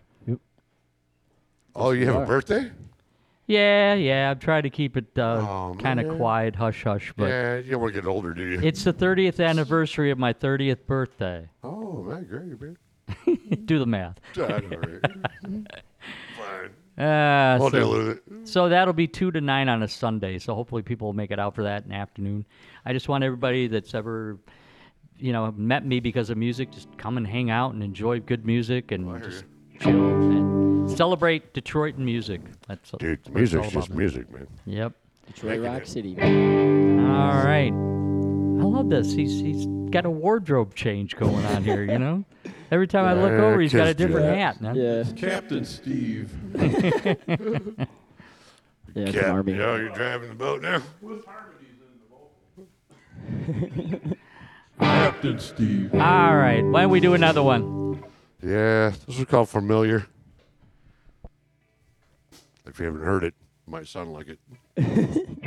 Oh, you have a birthday? Yeah, yeah, I'm trying to keep it uh, Oh, kind of quiet, hush hush, but yeah, you don't want to get older, do you? it's the 30th anniversary of my 30th birthday. oh, man, great, man. [LAUGHS] Do the math. [LAUGHS] That's all right. Fine. Uh, I'll so- deal with it. So that'll be two to nine on a Sunday. So hopefully people will make it out for that in the afternoon. I just want everybody that's ever, you know, met me because of music, just come and hang out and enjoy good music and hear just chill and celebrate Detroit and music. That's Dude, that's it's music's just about. music, man. Yep. Detroit Rock City. All right. I love this. He's he's got a wardrobe change going on here. You know, [LAUGHS] every time I look Yeah, over, he's got a different that. hat. man. Yeah. Captain Steve. [LAUGHS] Yeah, it's an army. you know, you're driving the boat now? [LAUGHS] Captain Steve. All right. Why don't we do another one? Yeah, this is called Familiar. If you haven't heard it, it might sound like it. [LAUGHS]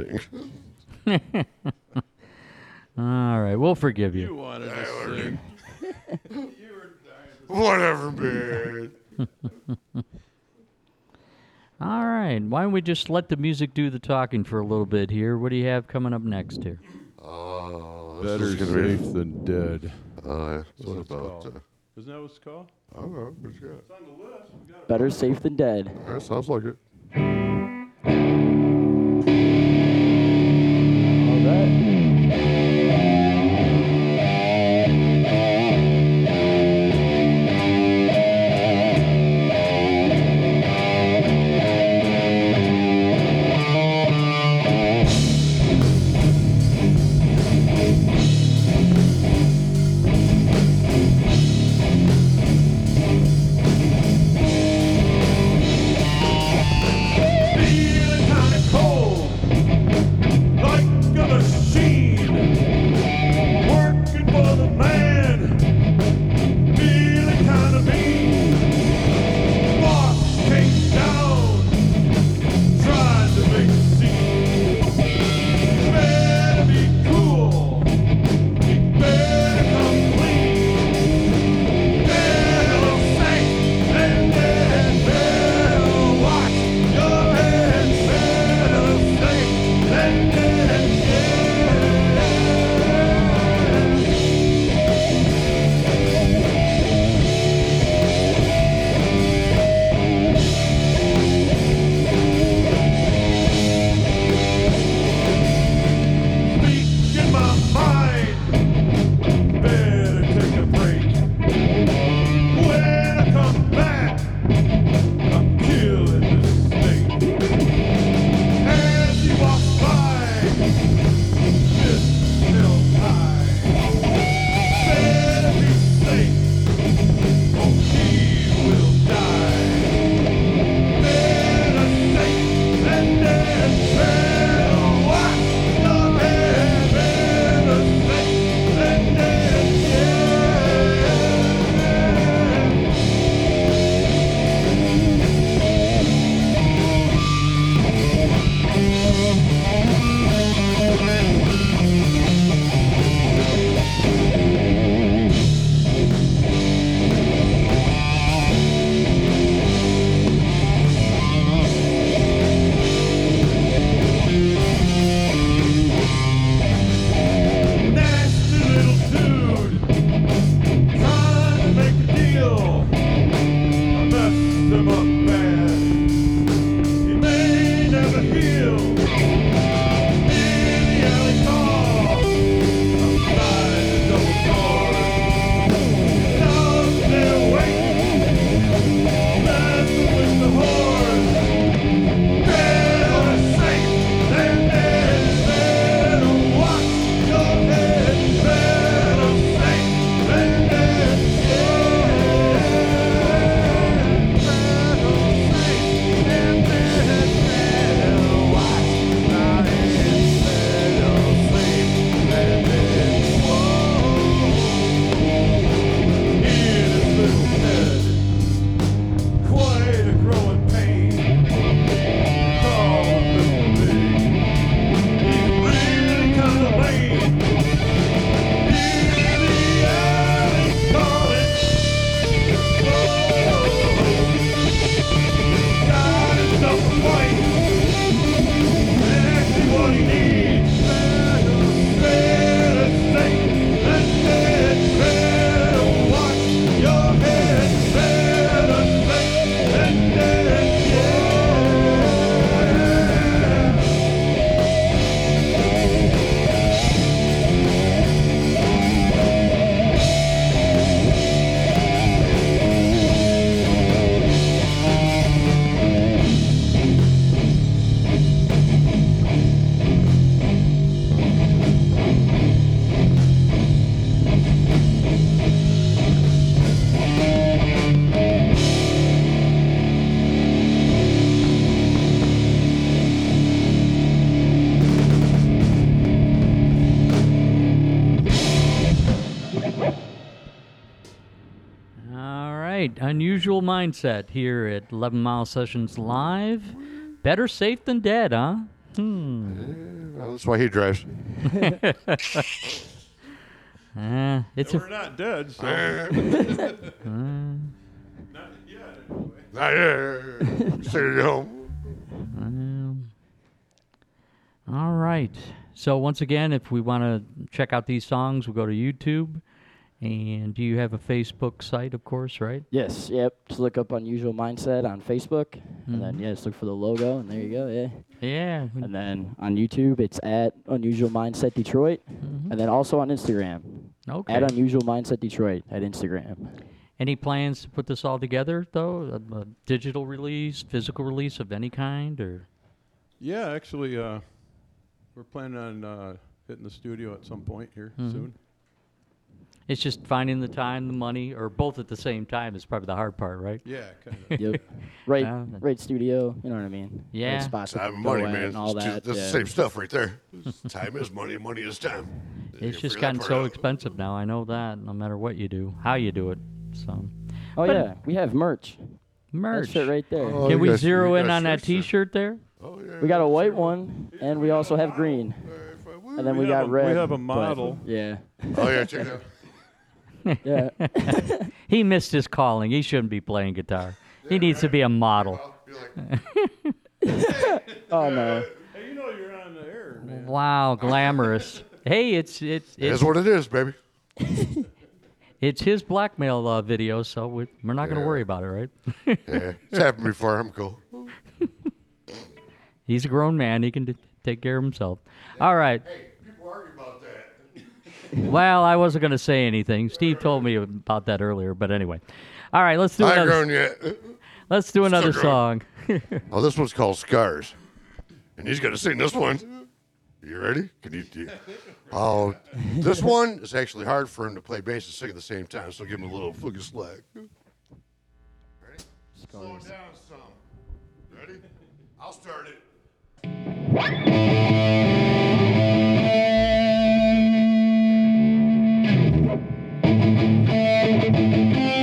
interesting. [LAUGHS] All right, we'll forgive you. You wanted to you were dying. Whatever, man. [LAUGHS] All right, why don't we just let the music do the talking for a little bit here? What do you have coming up next here? Oh, better safe be... than dead. Oh, uh, what about? Uh, Isn't that what it's called? I don't know. It's, on the list. Better safe than dead. That sounds like it. right? usual mindset here at 11 Mile Sessions Live. Better safe than dead, huh? Hmm. Well, that's why he drives. uh, [LAUGHS] [LAUGHS] it's no, we're not dead, so. uh, [LAUGHS] not yet, anyway. Not yet. Stay home. Um, all right. So once again, if we want to check out these songs, we we'll go to YouTube. And do you have a Facebook site, of course, right? Yes, yep. Just look up Unusual Mindset on Facebook, and then Mhm. yeah, just look for the logo, and there you go. Yeah. Yeah. And then on YouTube, it's at Unusual Mindset Detroit, and then also on Instagram. Mm-hmm. Okay. At Unusual Mindset Detroit at Instagram. Any plans to put this all together, though? A, a digital release, physical release of any kind, or? Yeah, actually, uh, we're planning on uh, hitting the studio at some point here Mhm. soon. It's just finding the time, the money, or both at the same time is probably the hard part, right? Yeah, kind of. [LAUGHS] Yep. [LAUGHS] Right, Yeah. right studio. You know what I mean? Right Yeah. spots to Time and go money, at man. And all It's that. just- that's yeah. the same stuff right there. [LAUGHS] time is money, money is time. You It's just figure that gotten part so out. expensive now. I know that. No matter what you do, how you do it. So Oh But- yeah, we have merch. merch. That shit right there. Oh, Can you we got- zero you in got on that shirts there. T-shirt there? Oh, yeah, We got a white one, and we also have green. And then we, We got have a- we red. have a but- model. Yeah. Oh yeah, check it out. Yeah. [LAUGHS] he missed his calling. He shouldn't be playing guitar. He needs to be a model. oh no. Hey, you know you're on the air, man. Wow, glamorous. hey, it's it's That's it's, what it is, baby. [LAUGHS] it's his blackmail uh, video, so we, we're not going to worry about it, right? Yeah, it's happened before. I'm cool. [LAUGHS] He's a grown man. He can d- take care of himself. All right. Hey, people argue about that. Well, I wasn't going to say anything. Steve told me about that earlier, but anyway. All right, let's do I ain't another. grown yet. Let's do another grown. song. [LAUGHS] Oh, this one's called Scars, and he's gonna sing this one. You ready? Can you? do- Oh, this [LAUGHS] one is actually hard for him to play bass and sing at the same time, so give him a little fucking slack. Ready? Slow down some. Ready? I'll start it. I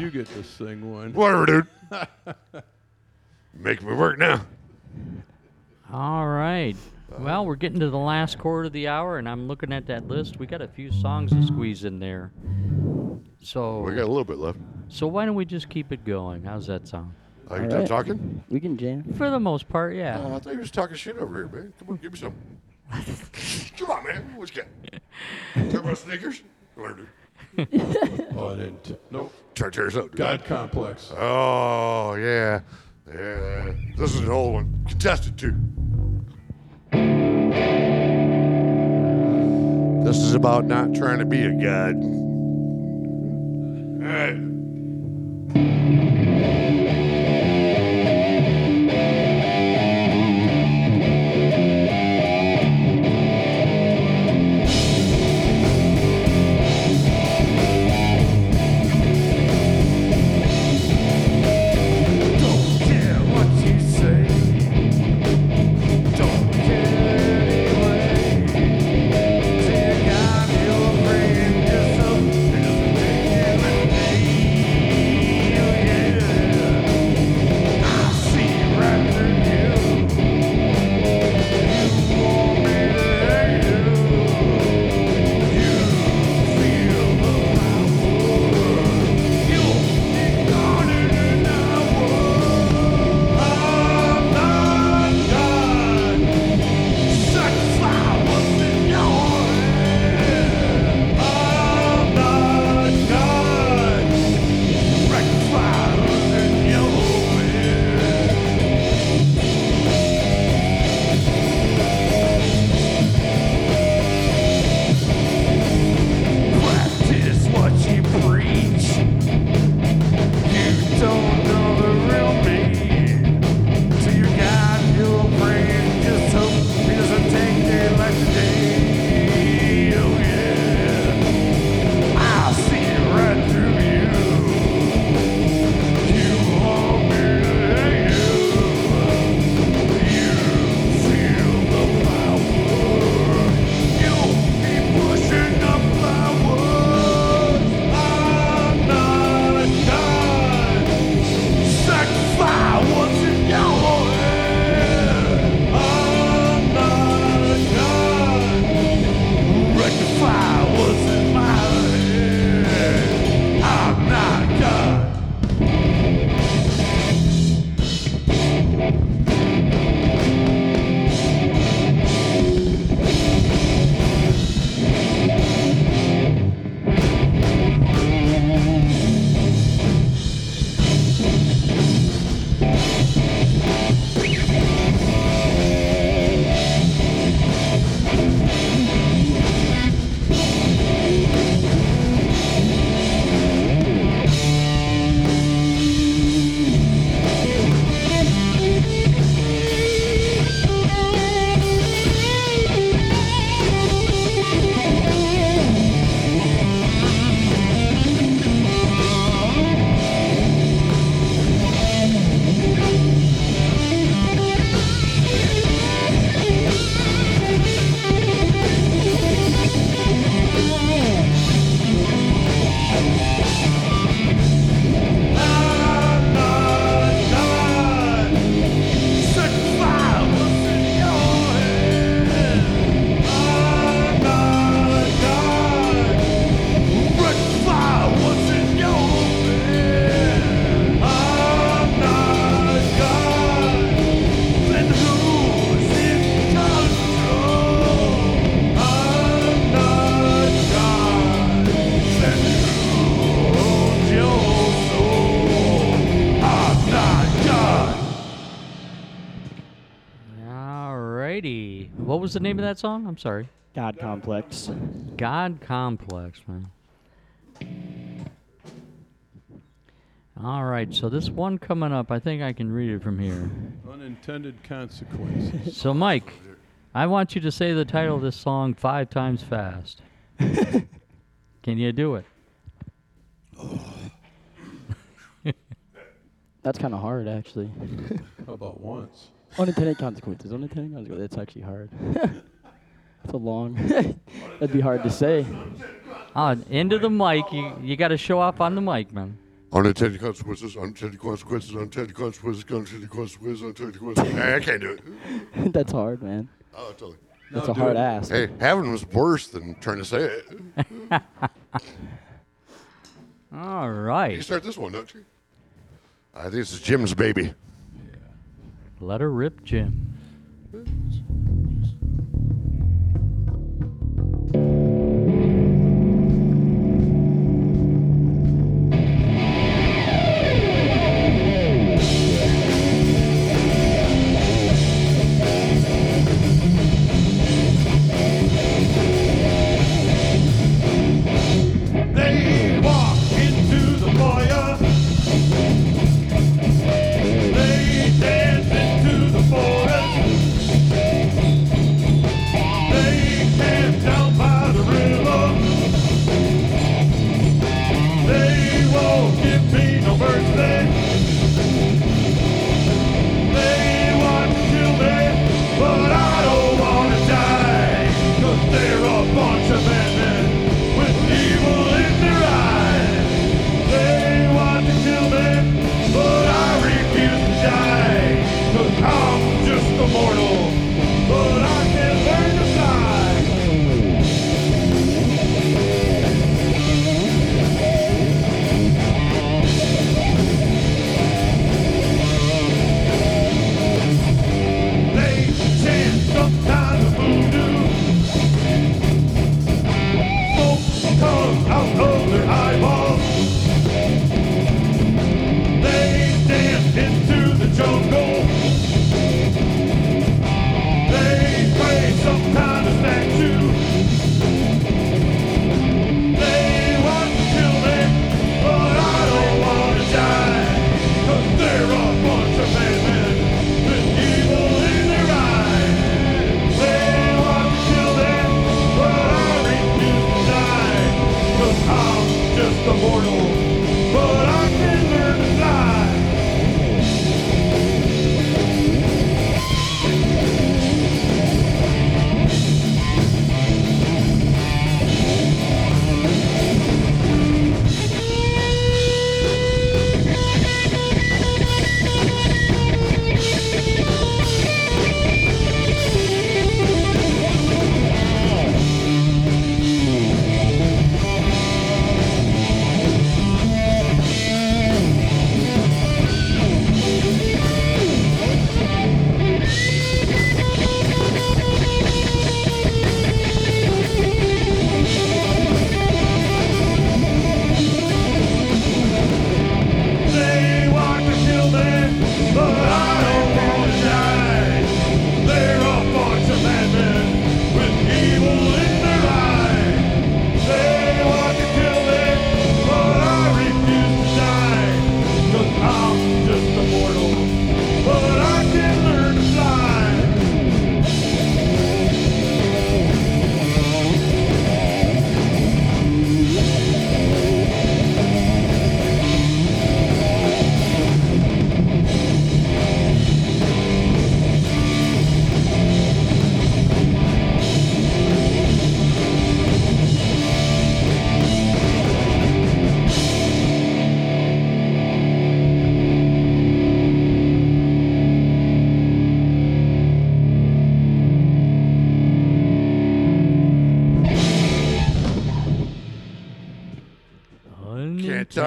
you get to sing one. Whatever, dude. Make me work now. All right. Well, we're getting to the last quarter of the hour, and I'm looking at that list. We got a few songs to squeeze in there. So We got a little bit left. So why don't we just keep it going? How's that sound? Are you done right. talking? We can jam. For the most part, yeah. Oh, I thought you was talking shit over here, man. Come on, give me some. [LAUGHS] Come on, man. What you got? Talk about sneakers? Learn Oh, I didn't. Nope. Try to tear us up. God complex. Oh, yeah. Yeah. This is an old one. Contested, too. This is about not trying to be a god. All right. Was the name of that song? I'm sorry. God complex. God Complex, man. All right, so this one coming up, I think I can read it from here. Unintended consequences. So, Mike, I want you to say the title of this song five times fast. [LAUGHS] can you do it? That's kind of hard, actually. How about once? Unintended consequences. Unintended consequences. That's actually hard. [LAUGHS] It's a long. [LAUGHS] That'd be hard to say. Ah, into the mic. You you got to show off on the mic, man. Unintended consequences, unintended consequences, unintended consequences, unintended consequences, unintended consequences. Hey, I can't do it. [LAUGHS] That's hard, man. Oh, totally. That's a hard ask. Hey, having was worse than trying to say it. All You start this one, don't you? I think this is Jim's baby. Let her rip, Jim.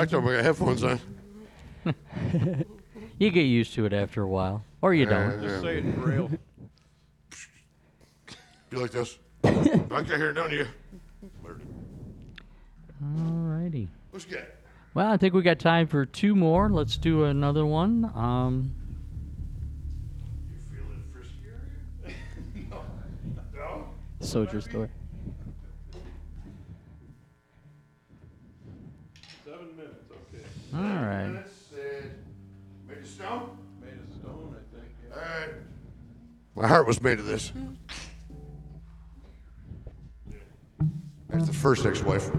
Can't talk to him. I got headphones on. [LAUGHS] You get used to it after a while, or you don't. Just say it in braille. Be like this. [COUGHS] I can't hear it down to you. Alrighty. Let's get. Well, I think we got time for two more. Let's do another one. Um, Feeling frisky, are you? [LAUGHS] no. Soldier story. All right. Minutes and made of stone. Made of stone, I think. yeah. All right. My heart was made of this. That's the first ex-wife.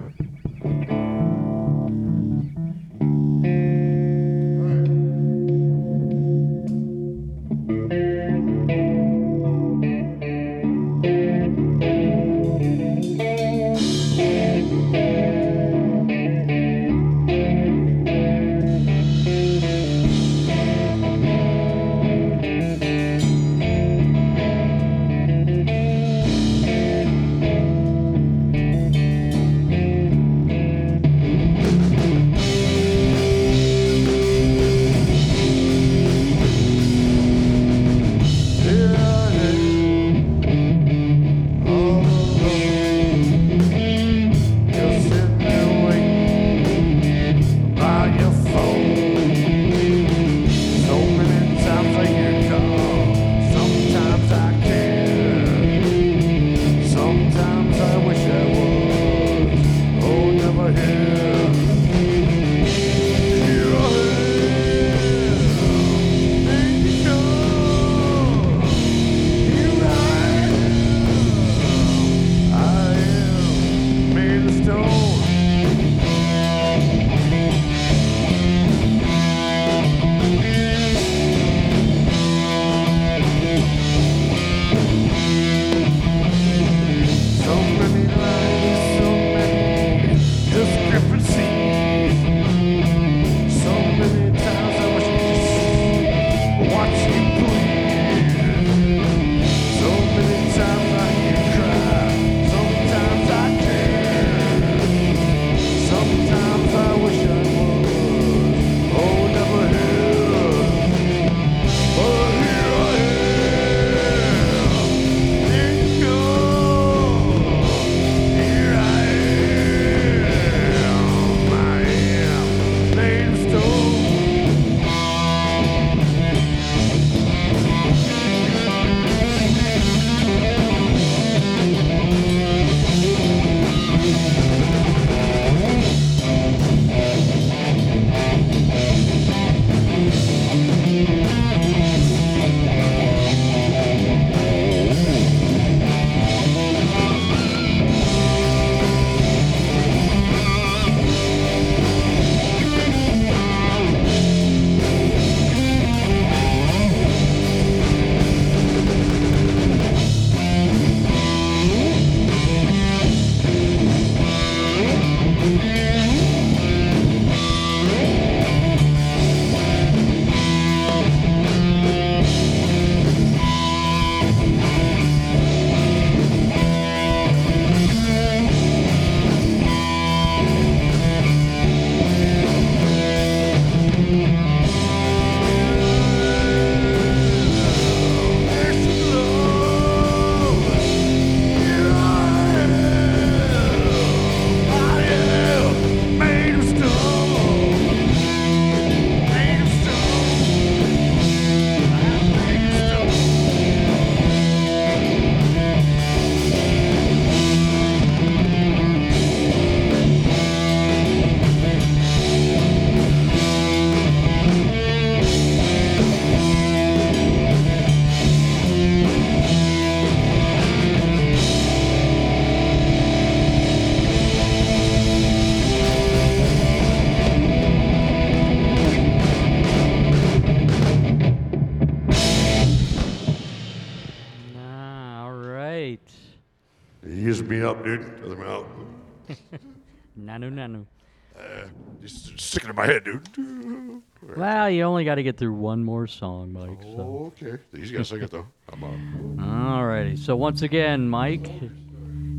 My head, dude. Well, you only got to get through one more song, Mike. So. Okay. He's got to sing it, though. I'm on. Alrighty. So once again, Mike,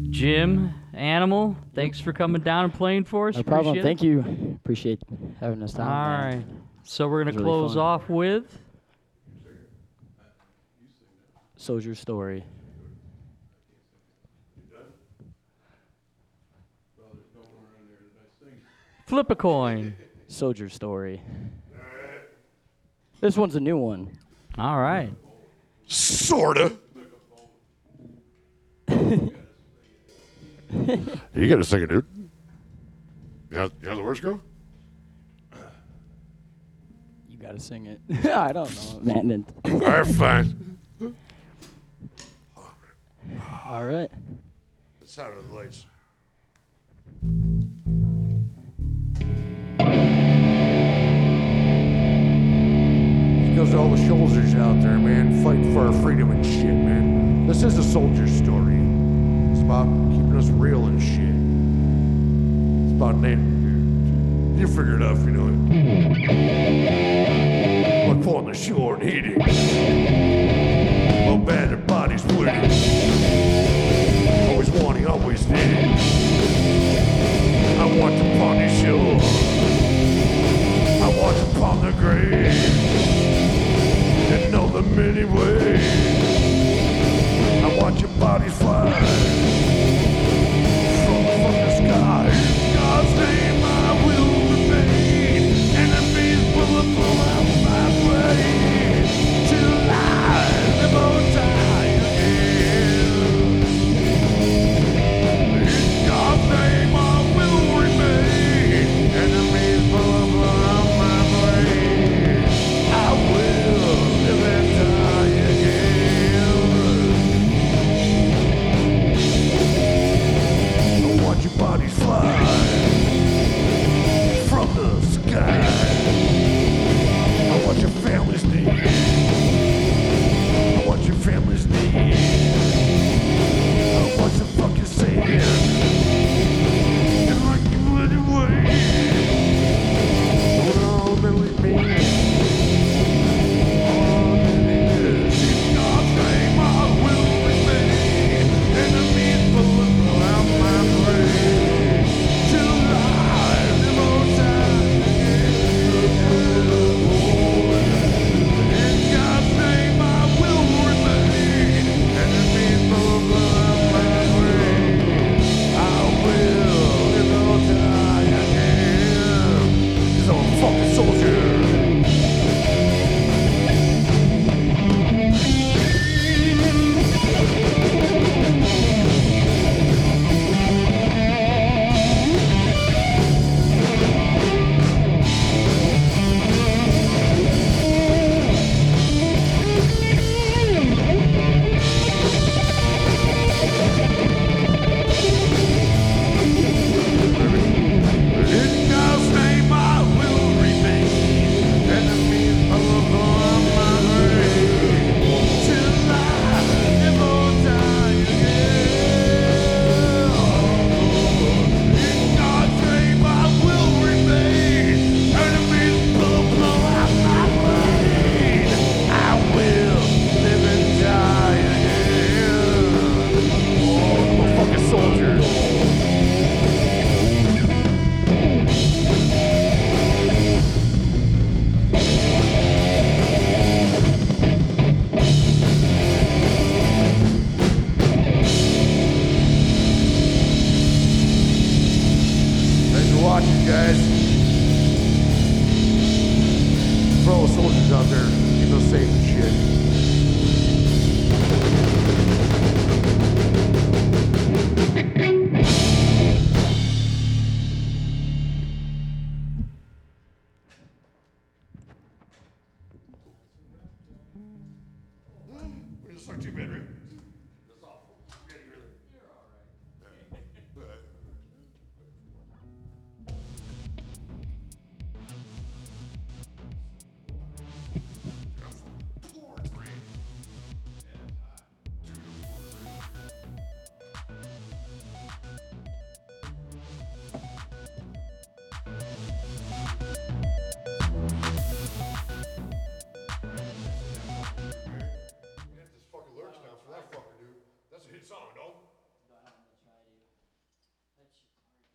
Jim, Animal, thanks for coming down and playing for us. No problem. It. Thank you. Appreciate having us down. All right. So we're gonna It was really close fun. off with Soldier Story. Flip a Coin. Soldier Story. This one's a new one. All right. Sorta. [LAUGHS] you got to sing it, dude. You know, you know how the words go? You gotta sing it. [LAUGHS] I don't know, man. All right, fine. All right. The sound of the lights. Goes to all the soldiers out there, man, fighting for our freedom and shit, man. This is a soldier story. It's about keeping us real and shit. It's about native. You figure it out you know it. Like pulling the shore and heating. While battered bodies bleeding.